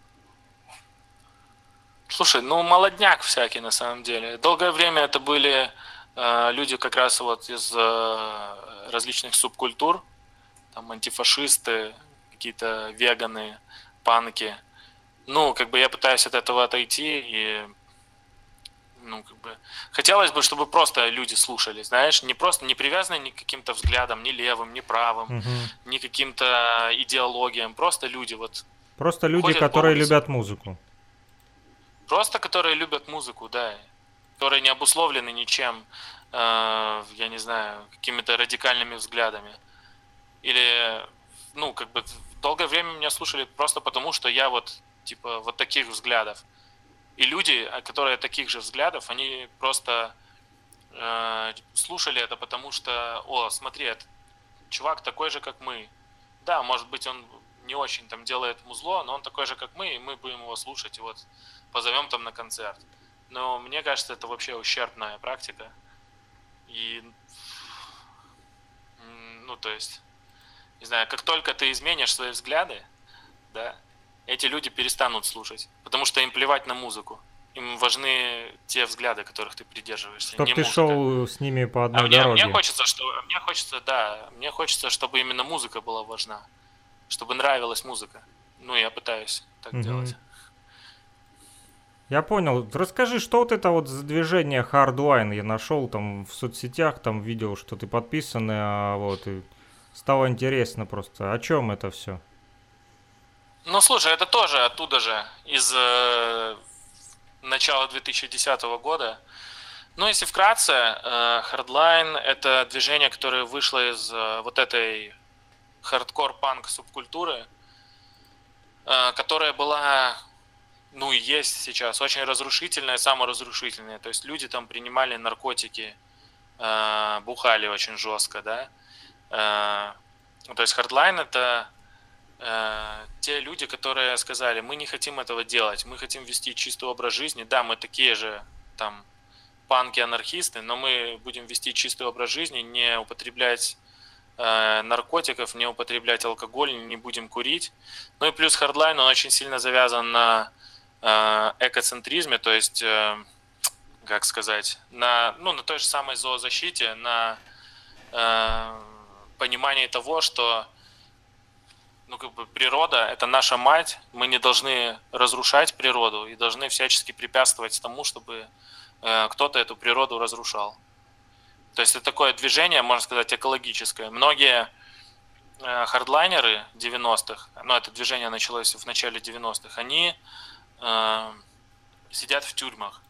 Слушай, ну, молодняк всякий, на самом деле. Долгое время это были Э, люди как раз вот из э, различных субкультур, там антифашисты, какие-то веганы, панки. Ну, как бы я пытаюсь от этого отойти и ну, как бы, хотелось бы, чтобы просто люди слушали, знаешь, не просто, не привязаны ни к каким-то взглядам, ни левым, ни правым, угу. ни каким-то идеологиям, просто люди вот. Просто люди, которые любят музыку. Просто которые любят музыку, да которые не обусловлены ничем, э, я не знаю, какими-то радикальными взглядами. Или, ну, как бы долгое время меня слушали просто потому, что я вот, типа, вот таких взглядов. И люди, которые таких же взглядов, они просто э, слушали это, потому что, о, смотри, этот чувак такой же, как мы. Да, может быть, он не очень там делает музло, но он такой же, как мы, и мы будем его слушать, и вот позовем там на концерт. Но мне кажется, это вообще ущербная практика. И, ну, то есть, не знаю, как только ты изменишь свои взгляды, да, эти люди перестанут слушать, потому что им плевать на музыку. Им важны те взгляды, которых ты придерживаешься. Чтобы ты музыка. шел с ними по одной а дороге. Мне, мне хочется, что, мне хочется, да, мне хочется, чтобы именно музыка была важна, чтобы нравилась музыка. Ну, я пытаюсь так угу. делать. Я понял. Расскажи, что вот это вот за движение Hardline я нашел там в соцсетях, там видел, что ты подписан, а вот и стало интересно просто. О чем это все? Ну, слушай, это тоже оттуда же, из э, начала 2010 года. Ну, если вкратце, э, Hardline — это движение, которое вышло из э, вот этой хардкор-панк субкультуры, э, которая была ну, и есть сейчас, очень разрушительное, саморазрушительное. То есть люди там принимали наркотики, э, бухали очень жестко, да. Э, то есть хардлайн это э, те люди, которые сказали, мы не хотим этого делать, мы хотим вести чистый образ жизни. Да, мы такие же там панки-анархисты, но мы будем вести чистый образ жизни, не употреблять э, наркотиков, не употреблять алкоголь, не будем курить. Ну и плюс хардлайн, он очень сильно завязан на Э, экоцентризме, то есть, как сказать, на, ну, на той же самой зоозащите, на э, понимании того, что ну, как бы природа – это наша мать, мы не должны разрушать природу и должны всячески препятствовать тому, чтобы э, кто-то эту природу разрушал. То есть это такое движение, можно сказать, экологическое. Многие э, хардлайнеры 90-х, ну, это движение началось в начале 90-х, они э, сидят в тюрьмах.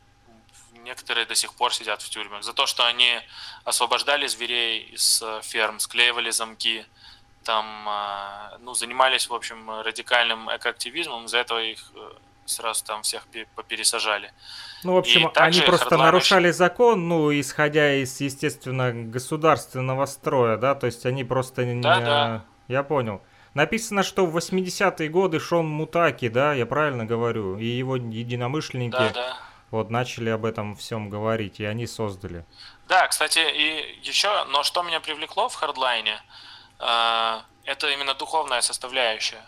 Некоторые до сих пор сидят в тюрьмах за то, что они освобождали зверей из э, ферм, склеивали замки, там, а, ну, занимались, в общем, радикальным экоактивизмом, за этого их э, сразу там всех попересажали. Ну, в общем, они просто хардлайнерш... нарушали закон, ну, исходя из, естественно, государственного строя, да, то есть они просто не... Да, да. Я понял. Написано, что в 80-е годы Шон Мутаки, да, я правильно говорю, и его единомышленники да, да. вот начали об этом всем говорить, и они создали. Да, кстати, и еще, но что меня привлекло в хардлайне, а, это именно духовная составляющая.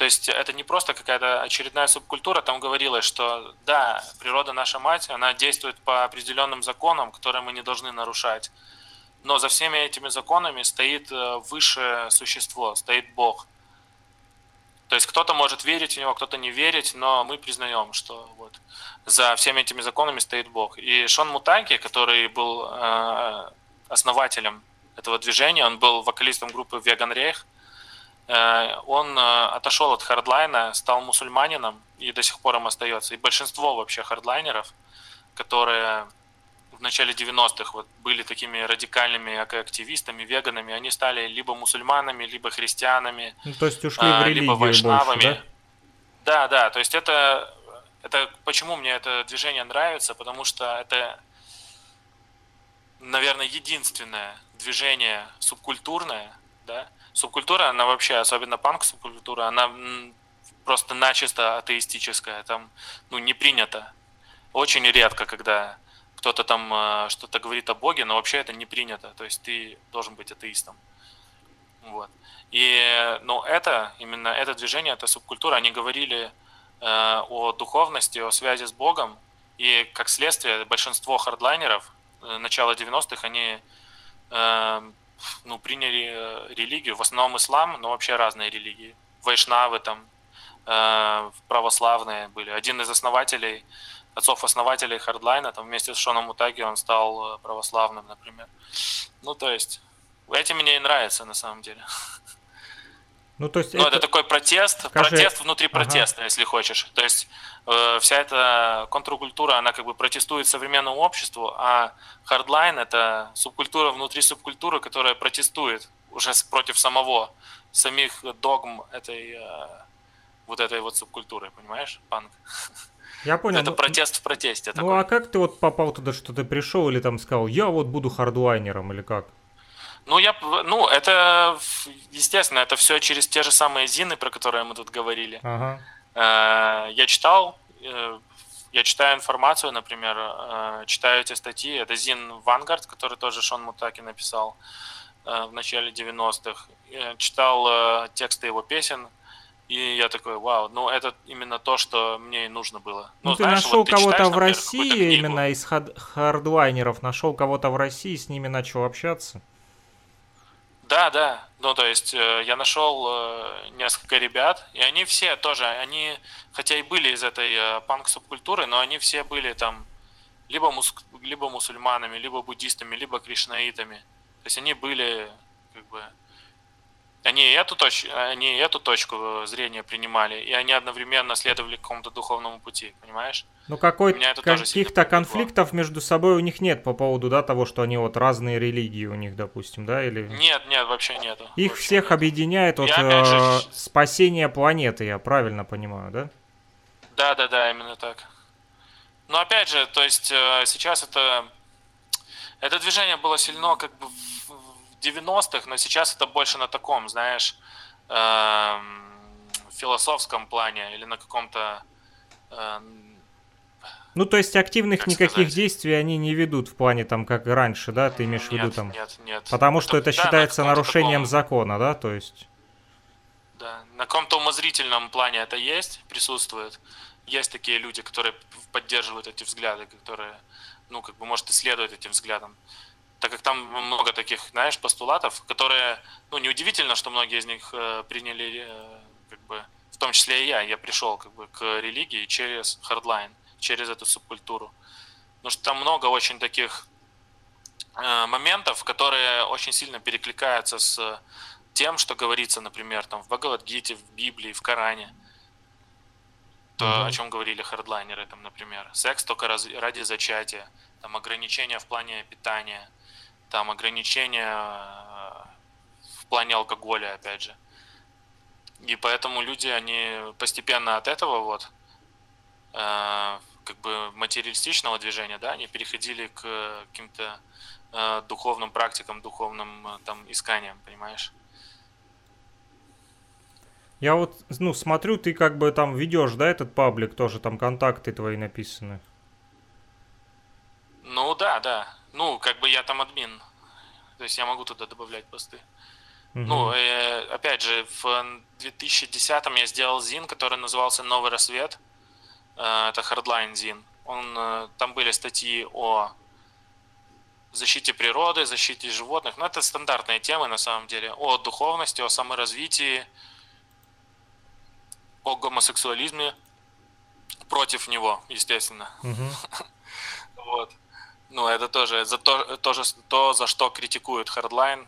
То есть это не просто какая-то очередная субкультура, там говорилось, что да, природа наша мать, она действует по определенным законам, которые мы не должны нарушать. Но за всеми этими законами стоит э, высшее существо, стоит Бог. То есть кто-то может верить в него, кто-то не верить, но мы признаем, что вот за всеми этими законами стоит Бог. И Шон Мутаки, который был э, основателем этого движения. Он был вокалистом группы Vegan Reich. Э, он э, отошел от хардлайна, стал мусульманином и до сих пор им остается. И большинство вообще хардлайнеров, которые в начале 90-х вот были такими радикальными активистами, веганами, они стали либо мусульманами, либо христианами, ну, то есть ушли в э, либо вайшнавами. Больше, да? да, да, то есть это, это почему мне это движение нравится, потому что это, наверное, единственное движение субкультурное, да, субкультура, она вообще, особенно панк-субкультура, она просто начисто атеистическая, там, ну, не принято. Очень редко, когда кто-то там э, что-то говорит о Боге, но вообще это не принято, то есть ты должен быть атеистом. Вот. И, ну, это, именно это движение, это субкультура, они говорили э, о духовности, о связи с Богом, и как следствие большинство хардлайнеров э, начала 90-х, они ну, приняли э, религию, в основном ислам, но вообще разные религии. Вайшнавы там, э, православные были. Один из основателей, отцов-основателей Хардлайна, там вместе с Шоном Мутаги он стал э, православным, например. Ну, то есть, этим мне и нравится на самом деле. <laughs> Ну, то есть ну, это... это такой протест, Скажи... протест внутри протеста, ага. если хочешь. То есть э, вся эта контркультура, она как бы протестует современному обществу, а хардлайн – это субкультура внутри субкультуры, которая протестует уже против самого, самих догм этой э, вот этой вот субкультуры, понимаешь, панк? Я понял. Это ну, протест в протесте. Ну, такой. а как ты вот попал туда, что ты пришел или там сказал, я вот буду хардлайнером или как? Ну, я, ну, это, естественно, это все через те же самые зины, про которые мы тут говорили. Ага. Э, я читал, э, я читаю информацию, например, э, читаю эти статьи. Это Зин Вангард, который тоже Шон Мутаки написал в начале 90-х. Я читал тексты его песен, и я такой, вау, ну это именно то, что мне и нужно было. Ну, ну ты знаешь, нашел вот кого-то в России, именно из хардлайнеров, нашел кого-то в России, с ними начал общаться? Да, да. Ну, то есть э, я нашел э, несколько ребят, и они все тоже, они, хотя и были из этой э, панк-субкультуры, но они все были там либо, мус, либо мусульманами, либо буддистами, либо кришнаитами. То есть они были как бы они эту, точ... они эту точку зрения принимали, и они одновременно следовали какому-то духовному пути, понимаешь? Ну, какой каких-то конфликтов между собой у них нет по поводу, да, того, что они вот разные религии у них, допустим, да, или... Нет, нет, вообще нету. Их вообще всех нет. объединяет вот э, же... спасение планеты, я правильно понимаю, да? Да, да, да, именно так. Но опять же, то есть э, сейчас это... Это движение было сильно как бы 90-х, но сейчас это больше на таком, знаешь, эм, философском плане или на каком-то... Эм, ну, то есть активных никаких сказать? действий они не ведут в плане там, как раньше, да, ты имеешь нет, в виду там? Нет, нет. Потому что это, это считается на нарушением таком... закона, да, то есть? Да, на каком-то умозрительном плане это есть, присутствует. Есть такие люди, которые поддерживают эти взгляды, которые, ну, как бы, может, и следуют этим взглядам. Так как там много таких, знаешь, постулатов, которые, ну, неудивительно, что многие из них э, приняли, э, как бы, в том числе и я, я пришел, как бы, к религии через хардлайн, через эту субкультуру. Потому что там много очень таких э, моментов, которые очень сильно перекликаются с тем, что говорится, например, там в Бхагавадгите, в Библии, в Коране. То, mm-hmm. о чем говорили хардлайнеры, там, например. Секс только ради зачатия, там ограничения в плане питания – там ограничения э, в плане алкоголя, опять же. И поэтому люди, они постепенно от этого вот, э, как бы материалистичного движения, да, они переходили к каким-то э, духовным практикам, духовным э, там исканиям, понимаешь? Я вот, ну, смотрю, ты как бы там ведешь, да, этот паблик, тоже там контакты твои написаны. Ну да, да. Ну, как бы я там админ. То есть я могу туда добавлять посты. Угу. Ну, э, опять же, в 2010 я сделал зин, который назывался «Новый рассвет». Э, это Hardline зин. Он, э, там были статьи о защите природы, защите животных. Ну, это стандартные темы, на самом деле. О духовности, о саморазвитии, о гомосексуализме. Против него, естественно. Угу. <laughs> Вот. Ну, это тоже за то, тоже то, за что критикуют Hardline,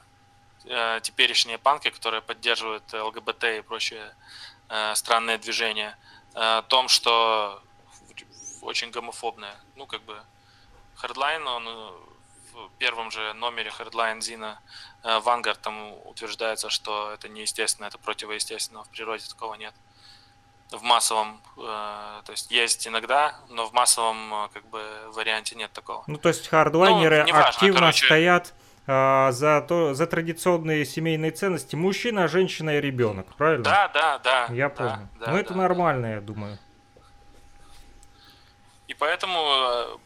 э, теперешние панки, которые поддерживают ЛГБТ и прочие э, странные движения, э, о том, что очень гомофобное. Ну, как бы, Hardline, он э, в первом же номере Hardline Зина э, Vanguard там утверждается, что это неестественно, это противоестественно, в природе такого нет. Э, в массовом, э, то есть есть иногда, но в массовом э, как бы варианте нет такого. Ну то есть хардлайнеры ну, активно короче... стоят э, за то, за традиционные семейные ценности мужчина, женщина и ребенок, правильно? Да, да, да. Я да, понял. Да, ну это да, нормально, я думаю. И поэтому, э,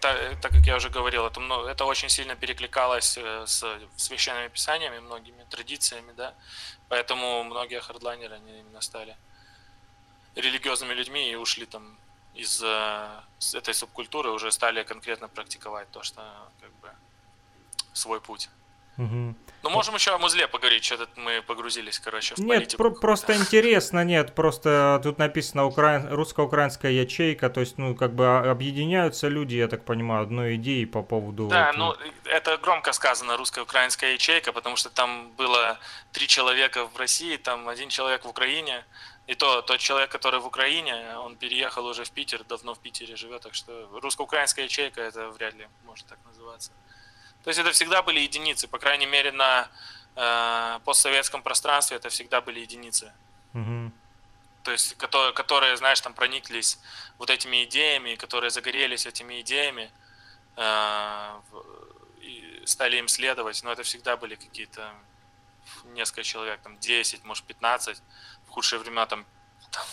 так, так как я уже говорил, это, это очень сильно перекликалось с священными писаниями, многими традициями, да. Поэтому многие хардлайнеры они именно стали религиозными людьми и ушли там из этой субкультуры, уже стали конкретно практиковать то, что как бы свой путь. Угу. Ну, можем еще о музле поговорить, что-то мы погрузились, короче, в нет, политику. Про- просто интересно, нет, просто тут написано укра... русско-украинская ячейка, то есть, ну, как бы объединяются люди, я так понимаю, одной идеей по поводу... Да, вот... ну, это громко сказано, русско-украинская ячейка, потому что там было три человека в России, там один человек в Украине, и то, тот человек, который в Украине, он переехал уже в Питер, давно в Питере живет, так что русско-украинская ячейка это вряд ли может так называться. То есть это всегда были единицы, по крайней мере на э, постсоветском пространстве это всегда были единицы. Угу. То есть которые, которые, знаешь, там прониклись вот этими идеями, которые загорелись этими идеями, э, и стали им следовать, но это всегда были какие-то несколько человек, там 10, может 15, худшие времена там, там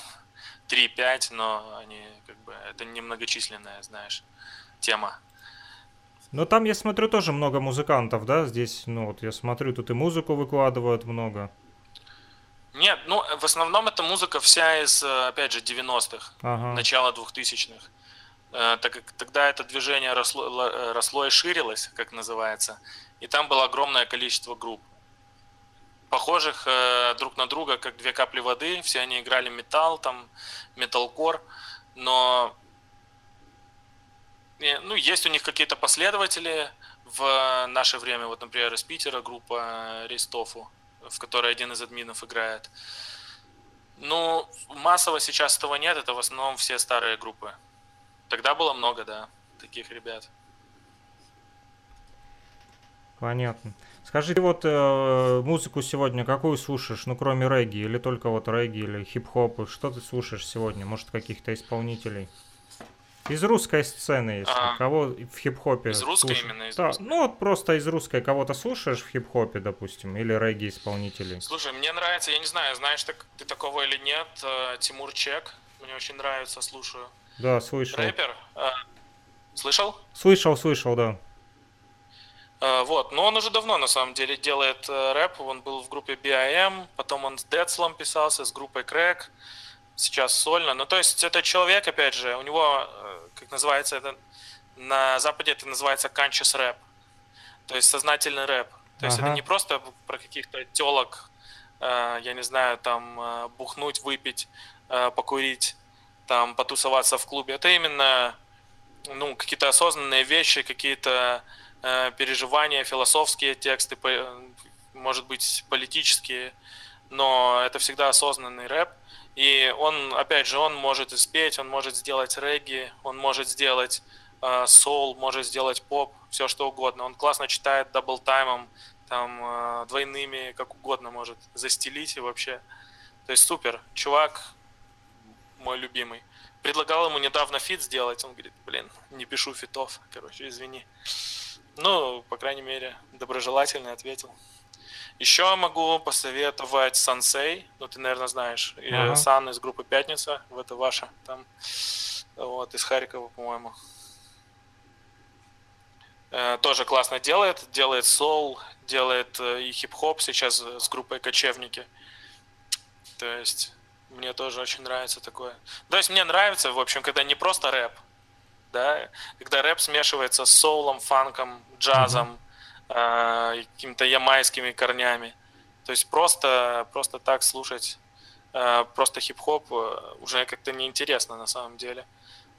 3-5, но они как бы это немногочисленная, знаешь, тема. Но там, я смотрю, тоже много музыкантов, да, здесь, ну вот я смотрю, тут и музыку выкладывают много. Нет, ну, в основном это музыка вся из, опять же, 90-х, ага. начала 2000-х. Э, так как тогда это движение росло, росло и ширилось, как называется, и там было огромное количество групп похожих э, друг на друга, как две капли воды. Все они играли металл, там, металкор, но ну, есть у них какие-то последователи в наше время. Вот, например, из Питера группа Рейстофу, в которой один из админов играет. Ну, массово сейчас этого нет, это в основном все старые группы. Тогда было много, да, таких ребят. Понятно. Скажи, вот э, музыку сегодня какую слушаешь, ну кроме регги, или только вот регги, или хип-хоп, что ты слушаешь сегодня, может каких-то исполнителей? Из русской сцены, если а, кого в хип-хопе Из русской слушаешь? именно? Из да, русской. Ну вот просто из русской кого-то слушаешь в хип-хопе, допустим, или регги исполнителей? Слушай, мне нравится, я не знаю, знаешь так, ты такого или нет, э, Тимур Чек, мне очень нравится, слушаю. Да, слышал. Рэпер. Э, слышал? Слышал, слышал, да. Э, вот, но он уже давно на самом деле делает э, рэп. Он был в группе BIM, потом он с Децлом писался, с группой Crack, сейчас сольно. Ну, то есть это человек, опять же, у него, э, как называется это, на Западе это называется conscious рэп. То есть сознательный рэп. То есть ага. это не просто про каких-то телок, я не знаю, там бухнуть, выпить, покурить, там потусоваться в клубе. Это именно ну, какие-то осознанные вещи, какие-то э, переживания, философские тексты, может быть, политические, но это всегда осознанный рэп. И он, опять же, он может спеть, он может сделать регги, он может сделать э, соул, может сделать поп, все что угодно. Он классно читает даблтаймом, там, э, двойными, как угодно может застелить и вообще. То есть супер. Чувак мой любимый. Предлагал ему недавно фит сделать, он говорит, блин, не пишу фитов, короче, извини. Ну, по крайней мере, доброжелательно ответил. Еще могу посоветовать Сансей, ну ты, наверное, знаешь, ага. Сан из группы Пятница, это ваша, там, вот, из Харькова, по-моему. Э, тоже классно делает, делает соул, делает э, и хип-хоп сейчас с группой Кочевники. То есть мне тоже очень нравится такое. То есть мне нравится, в общем, когда не просто рэп, да, когда рэп смешивается с соулом, фанком, джазом, mm-hmm. э, какими-то ямайскими корнями. То есть просто, просто так слушать, э, просто хип-хоп э, уже как-то неинтересно на самом деле.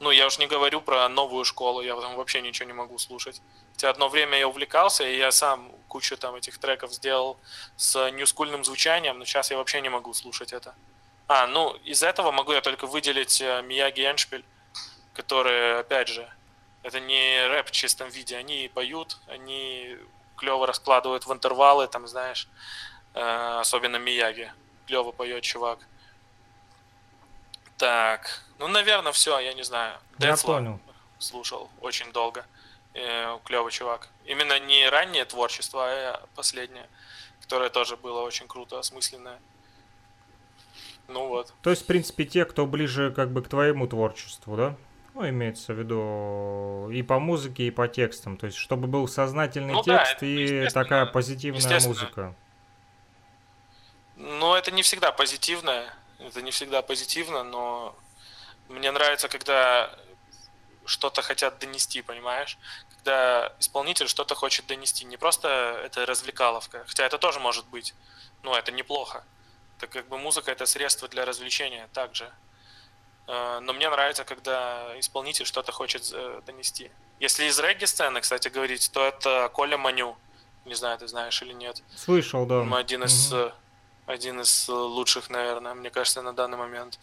Ну, я уж не говорю про новую школу, я там вообще ничего не могу слушать. Хотя одно время я увлекался, и я сам кучу там этих треков сделал с ньюскульным звучанием, но сейчас я вообще не могу слушать это. А, ну, из этого могу я только выделить э, Мияги Эншпиль, которые, опять же, это не рэп в чистом виде, они поют, они клево раскладывают в интервалы, там, знаешь, э, особенно Мияги, клево поет чувак. Так, ну, наверное, все, я не знаю. Я понял. Слушал очень долго. Э, клевый чувак. Именно не раннее творчество, а последнее, которое тоже было очень круто, осмысленное. Ну вот. То есть, в принципе, те, кто ближе как бы к твоему творчеству, да? Ну, имеется в виду и по музыке, и по текстам. То есть, чтобы был сознательный ну, текст да, и такая позитивная музыка. Ну, это не всегда позитивно. Это не всегда позитивно, но мне нравится, когда что-то хотят донести, понимаешь? Когда исполнитель что-то хочет донести. Не просто это развлекаловка. Хотя это тоже может быть. Но это неплохо так как бы музыка это средство для развлечения также. Э, но мне нравится, когда исполнитель что-то хочет э, донести. Если из регги-сцены, кстати, говорить, то это Коля Маню. Не знаю, ты знаешь или нет. Слышал, да. Один из, угу. один из лучших, наверное, мне кажется, на данный момент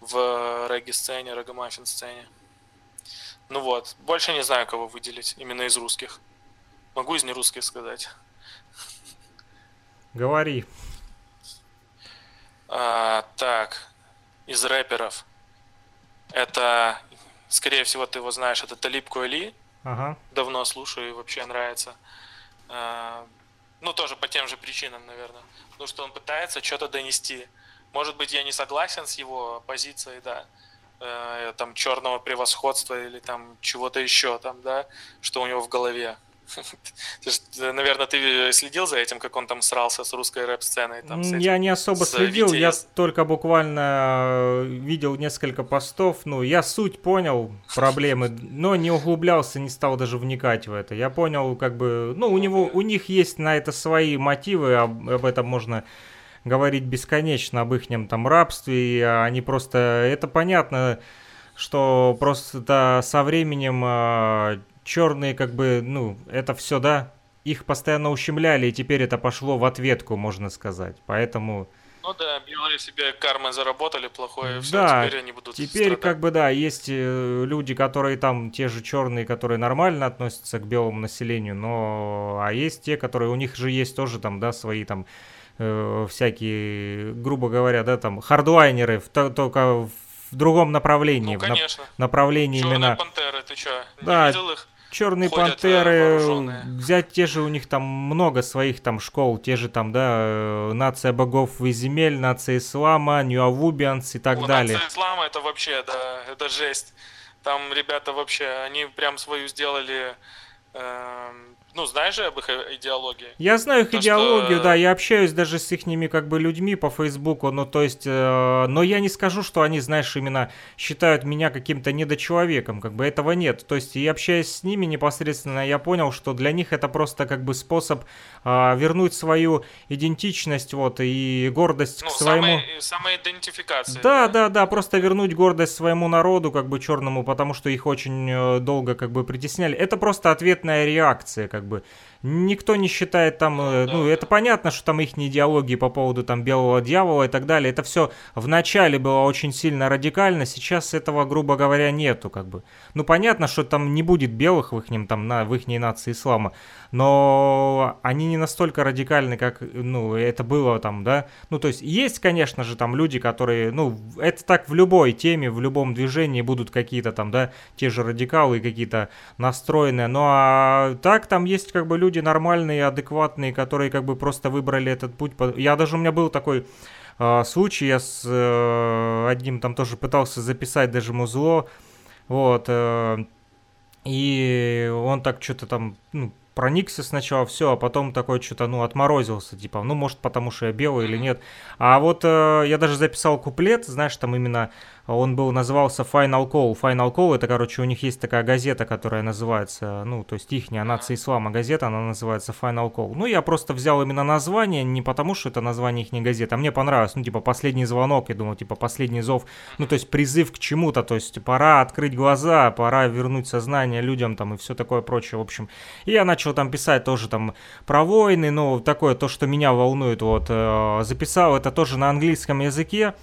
в регги-сцене, регомаффин-сцене. Ну вот, больше не знаю, кого выделить именно из русских. Могу из нерусских сказать. Говори. А, так, из рэперов. Это, скорее всего, ты его знаешь, это Талиб Куэли. Ага. Давно слушаю и вообще нравится. А, ну, тоже по тем же причинам, наверное. Потому что он пытается что-то донести. Может быть, я не согласен с его позицией, да, э, там черного превосходства или там чего-то еще там, да, что у него в голове. Наверное, <laughs> ты следил за этим, как он там срался с русской рэп-сценой? я не особо следил, я только буквально э, видел несколько постов. Ну, я суть понял проблемы, но не углублялся, не стал даже вникать в это. Я понял, как бы, ну, у него, у них есть на это свои мотивы, об, об этом можно говорить бесконечно, об их там рабстве, и они просто, это понятно, что просто со временем черные как бы, ну, это все, да, их постоянно ущемляли, и теперь это пошло в ответку, можно сказать. Поэтому... Ну да, белые себе кармы заработали плохое, все, да, теперь они будут Теперь страдать. как бы да, есть э, люди, которые там, те же черные, которые нормально относятся к белому населению, но а есть те, которые, у них же есть тоже там, да, свои там э, всякие, грубо говоря, да, там, хардвайнеры, в, только в другом направлении. Ну, конечно. В направлении Черные именно... пантеры, ты что, да, видел их? Черные пантеры, взять те же у них там много своих там школ, те же там, да, э, нация богов и земель, нация ислама, ньюавубианс и так ну, далее. Нация ислама это вообще, да, это жесть. Там ребята вообще, они прям свою сделали, э, ну, знаешь же об их э, идеологии? Я знаю их То, идеологию, что... да, я общаюсь даже с их как бы людьми по Фейсбуку, ну, то есть, э, но я не скажу, что они, знаешь, именно считают меня каким-то недочеловеком, как бы этого нет. То есть, и общаясь с ними непосредственно, я понял, что для них это просто как бы способ э, вернуть свою идентичность, вот, и гордость ну, к своему... Самой, самоидентификация. Да, да, да, да, просто вернуть гордость своему народу, как бы черному, потому что их очень э, долго как бы притесняли. Это просто ответная реакция, как бы никто не считает там, э, ну, это понятно, что там их идеологии по поводу там белого дьявола и так далее, это все в начале было очень сильно радикально, сейчас этого, грубо говоря, нету, как бы. Ну, понятно, что там не будет белых в их, там, на, в их нации ислама, но они не настолько радикальны, как, ну, это было там, да, ну, то есть есть, конечно же, там люди, которые, ну, это так в любой теме, в любом движении будут какие-то там, да, те же радикалы какие-то настроенные, ну, а так там есть как бы люди, люди нормальные, адекватные, которые как бы просто выбрали этот путь. Я даже у меня был такой э, случай, я с э, одним там тоже пытался записать даже музло, вот, э, и он так что-то там, ну, проникся сначала, все, а потом такой что-то, ну, отморозился, типа, ну, может, потому что я белый или нет. А вот э, я даже записал куплет, знаешь, там именно он был, назывался Final Call. Final Call, это, короче, у них есть такая газета, которая называется, ну, то есть ихняя нация ислама газета, она называется Final Call. Ну, я просто взял именно название, не потому что это название их газеты, а мне понравилось, ну, типа, последний звонок, я думал, типа, последний зов, ну, то есть призыв к чему-то, то есть пора открыть глаза, пора вернуть сознание людям там и все такое прочее, в общем. И я начал там писать тоже там про войны, ну, такое, то, что меня волнует, вот, э, записал это тоже на английском языке,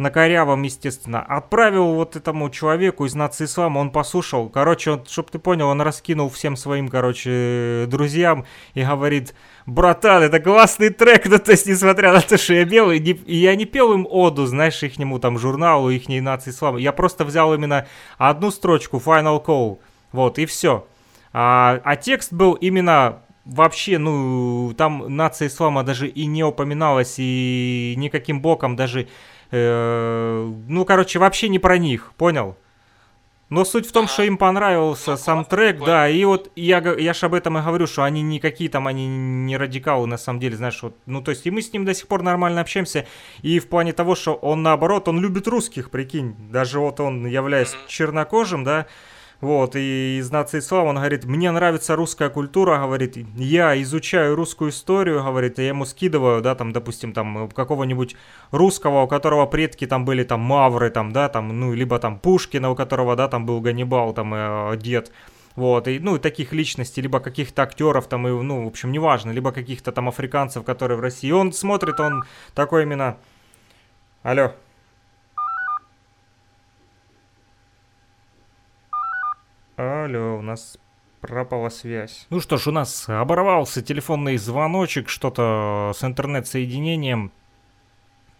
на корявом, естественно. Отправил вот этому человеку из нации ислама, он послушал. Короче, он, чтоб ты понял, он раскинул всем своим, короче, друзьям и говорит, братан, это классный трек, ну, то есть, несмотря на то, что я белый, не, и я не пел им оду, знаешь, их нему там журналу, их нации ислама. Я просто взял именно одну строчку, Final Call, вот, и все. А, а текст был именно вообще, ну, там нация ислама даже и не упоминалась, и никаким боком даже ну, короче, вообще не про них, понял? Но суть в том, ага. что им понравился ну, сам трек, да, и вот я, я же об этом и говорю, что они никакие там, они не радикалы, на самом деле, знаешь, вот, ну, то есть, и мы с ним до сих пор нормально общаемся, и в плане того, что он, наоборот, он любит русских, прикинь, даже вот он, являясь чернокожим, да, вот, и из нации ислам он говорит, мне нравится русская культура, говорит, я изучаю русскую историю, говорит, я ему скидываю, да, там, допустим, там, какого-нибудь русского, у которого предки там были, там, мавры, там, да, там, ну, либо там Пушкина, у которого, да, там был Ганнибал, там, э, дед, вот, и, ну, таких личностей, либо каких-то актеров, там, и, ну, в общем, неважно, либо каких-то там африканцев, которые в России. он смотрит, он такой именно... Алло. Алло, у нас пропала связь. Ну что ж, у нас оборвался телефонный звоночек, что-то с интернет-соединением.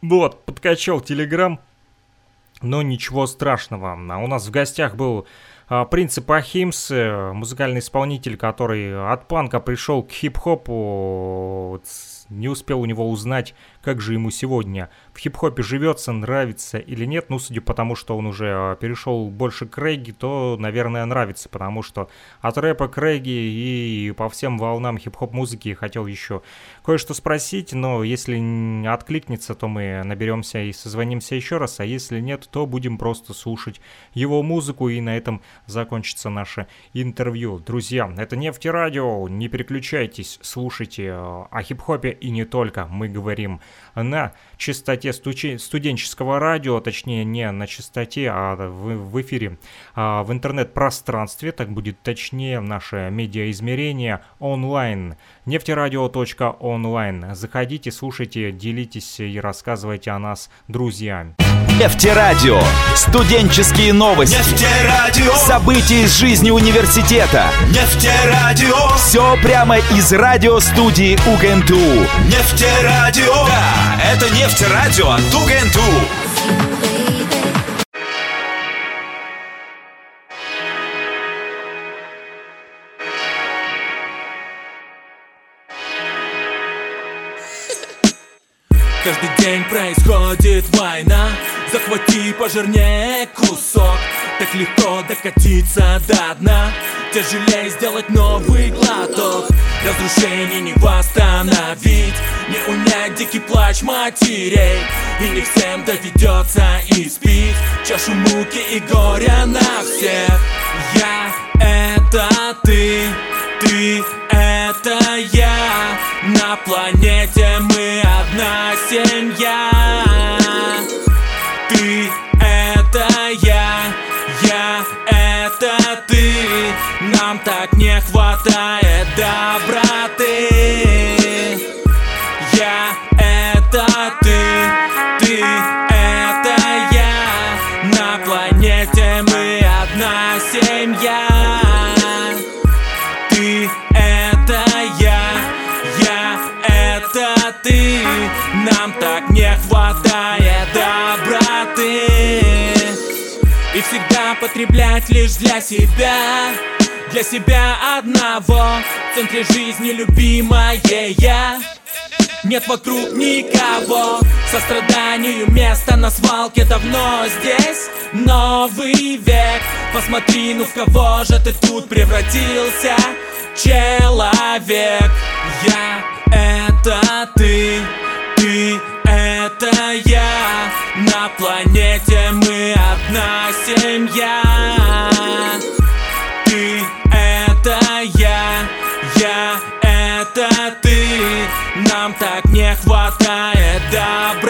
Вот, подкачал телеграм, но ничего страшного. А у нас в гостях был а, Принцип Ахимс, э, музыкальный исполнитель, который от панка пришел к хип-хопу, не успел у него узнать, как же ему сегодня в хип-хопе живется, нравится или нет. Ну, судя по тому, что он уже а, перешел больше к регги, то, наверное, нравится, потому что от рэпа к регги и по всем волнам хип-хоп музыки хотел еще кое-что спросить, но если откликнется, то мы наберемся и созвонимся еще раз, а если нет, то будем просто слушать его музыку, и на этом закончится наше интервью. Друзья, это Нефтерадио, не переключайтесь, слушайте а, о хип-хопе и не только. Мы говорим на частоте студенческого радио, точнее не на частоте, а в, в эфире, а в интернет-пространстве, так будет точнее, наше медиаизмерение онлайн, нефтерадио.онлайн. Заходите, слушайте, делитесь и рассказывайте о нас друзьям. Нефтерадио. Студенческие новости. Нефтерадио. События из жизни университета. Нефтерадио. Все прямо из радиостудии УГНТУ. Нефтерадио. Да, это Нефтерадио от УГНТУ. Каждый день происходит война. Захвати пожирнее кусок. Так легко докатиться до дна. Тяжелее сделать новый глоток Разрушение не восстановить. Не унять дикий плач матерей. И не всем доведется испить Чашу муки и горя на всех. Я — это ты, ты — это я. На планете мы одна семья доброты Я — это ты, ты — это я. На планете мы одна семья. Ты — это я, я — это ты. Нам так не хватает доброты и всегда потреблять лишь для себя Для себя одного. В центре жизни любимая я нет вокруг никого. Состраданию место на свалке давно здесь. Новый век. Посмотри, ну в кого же ты тут превратился Человек? Я — это ты Ты — это я. На планете мы одна семья. Ты — это я Я — это ты. Нам так не хватает доброты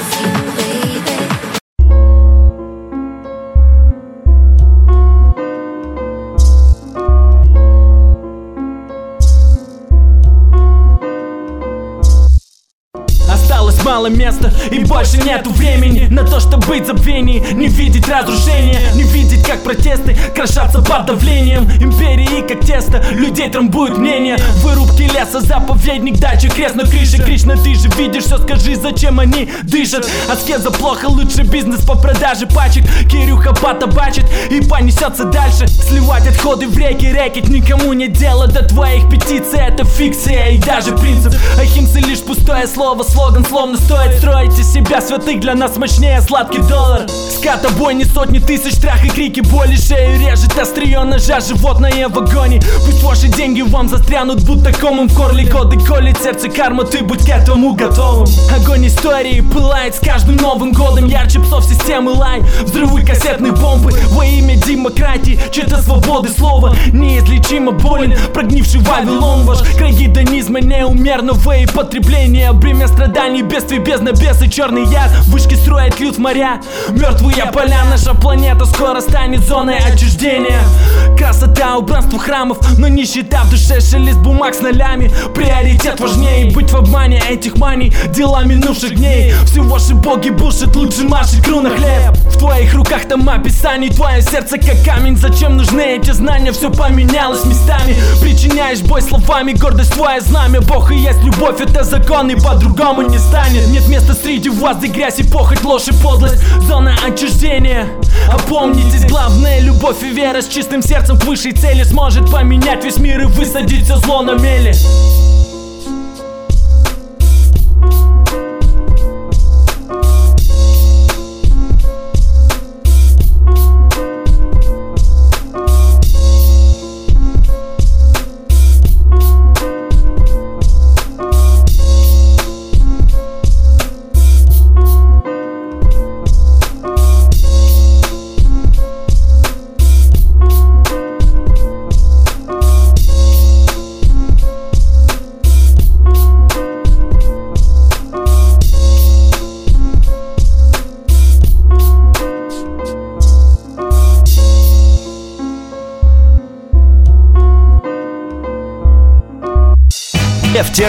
Мало места и больше нету времени На то, чтобы быть в забвении Не видеть разрушения Не видеть, как протесты крошатся под давлением. Империи, как тесто, людей трамбуют мнения. Вырубки леса, заповедник, дача, крест на крыше. Кришна, ты же видишь все, скажи, зачем они дышат? Аскеза плохо, лучше бизнес по продаже пачек. Кирюха потабачит и понесется дальше. Сливать отходы в реки, рэкет Никому не дело. До твоих петиций Это фикция и даже принцип. Ахимсы лишь пустое слово, слоган словно стоит строить себя святых Для нас мощнее сладкий доллар. Ската бойни, сотни тысяч страх и крики боли Шею режет острие ножа, животное в агонии Пусть ваши деньги вам застрянут, будто комом в горле. Годы колет сердце карма, ты будь к этому готовым. Огонь истории пылает с каждым новым годом. Ярче псов системы лай, взрывы кассетной бомбы Во имя демократии, чьей-то свободы слова Неизлечимо болен, прогнивший Вавилон Ваш край гедонизма неумерного и потребления Бремя страданий, бедствий, бездна, бесы, черный яд. Вышки строят льют в моря, мертвые поля Наша планета скоро станет зоной отчуждения. Красота, убранство храмов, но нищета в душе Шелест бумаг с нолями, приоритет важнее Быть в обмане этих маний, дела минувших дней. Все ваши боги бушат, лучше маши икру на хлеб. В твоих руках там описаний, твое сердце как камень. Зачем нужны эти знания, все поменялось местами. Причиняешь бой словами, гордость твое знамя. Бог и есть любовь, это закон и по-другому не станет Нет места среди вас, где грязь и похоть, ложь и подлость. Зона отчуждения. Опомнитесь, главное любовь и вера. С чистым сердцем к высшей цели Сможет поменять весь мир и высадить все зло на мели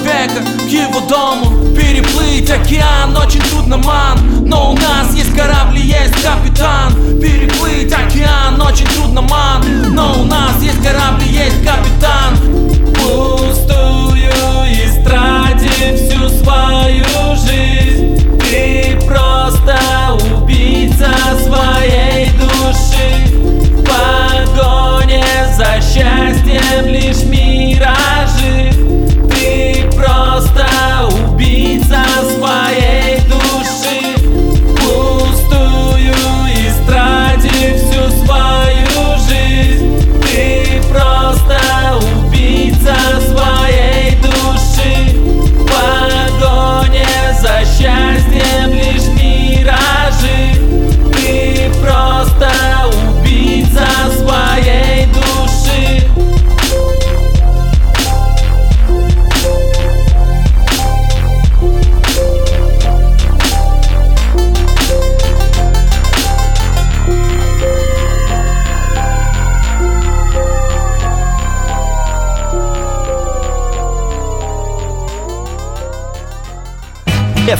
Человека к его дому. Переплыть океан очень трудно, ман. Но у нас есть корабли, есть капитан. Переплыть океан очень трудно, ман. Но у нас есть корабли, есть капитан. Пустую истратив всю свою жизнь. Ты просто убийца своей души. В погоне за счастьем лишь миражи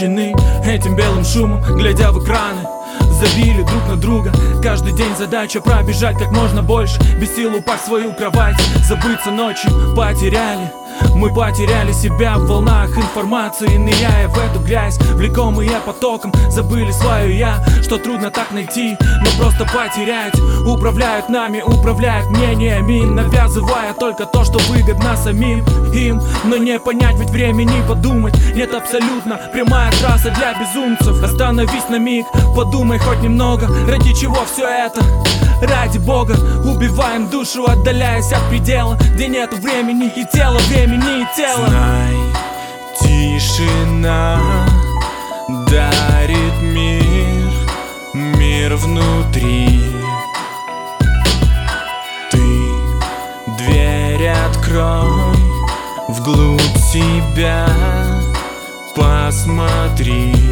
Порабощены этим белым шумом, глядя в экраны. Забили друг на друга. Каждый день задача пробежать как можно больше. Без сил упасть в свою кровать. Забыться ночью потеряли мы потеряли себя в волнах информации Ныряя в эту грязь, влекомые потоком Забыли свое я, что трудно так найти Но просто потерять. Управляют нами, управляют мнениями Навязывая только то, что выгодно самим им. Но не понять, ведь времени подумать Нет абсолютно, прямая трасса для безумцев. Остановись на миг, подумай хоть немного Ради чего все это? Ради Бога Убиваем душу, отдаляясь от предела Где нету времени и тела, времени и тела Знай, тишина дарит мир, мир внутри. Ты дверь открой, вглубь себя посмотри.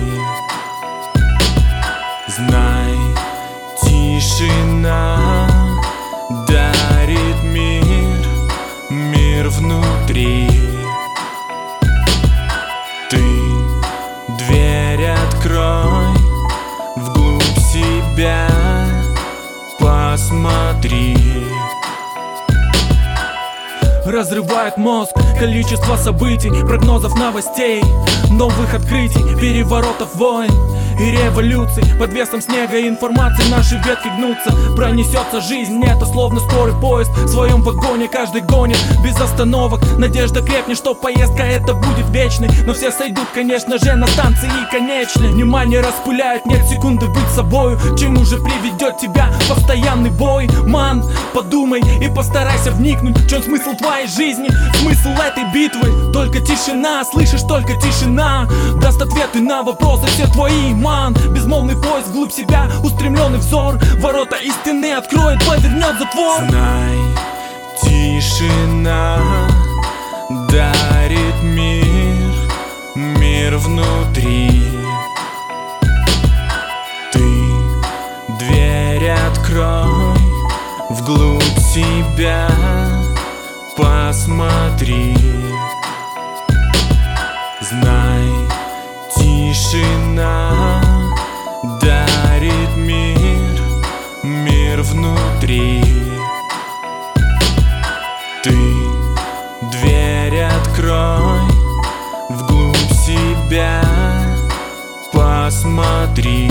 Разрывает мозг. Количество событий, прогнозов новостей Новых открытий, переворотов войн и революций. Под весом снега и информации наши ветки гнутся. Пронесется жизнь, это словно скорый поезд В своем вагоне каждый гонит. Без остановок Надежда крепнет, что поездка это будет вечной. Но все сойдут, конечно же, на станции и конечной Внимание распыляет, нет секунды быть собою Чему же приведет тебя постоянный бой? Ман, подумай и постарайся вникнуть В чем смысл твоей жизни, смысл этой битвы Только тишина, слышишь, только тишина. Даст ответы на вопросы все твои, ман. Безмолвный поиск вглубь себя, устремленный взор. Ворота истины откроет, повернет затвор. Знай, тишина дарит мир, мир внутри. Ты дверь открой вглубь себя посмотри. Знай, тишина дарит мир, мир внутри. Ты дверь открой вглубь себя посмотри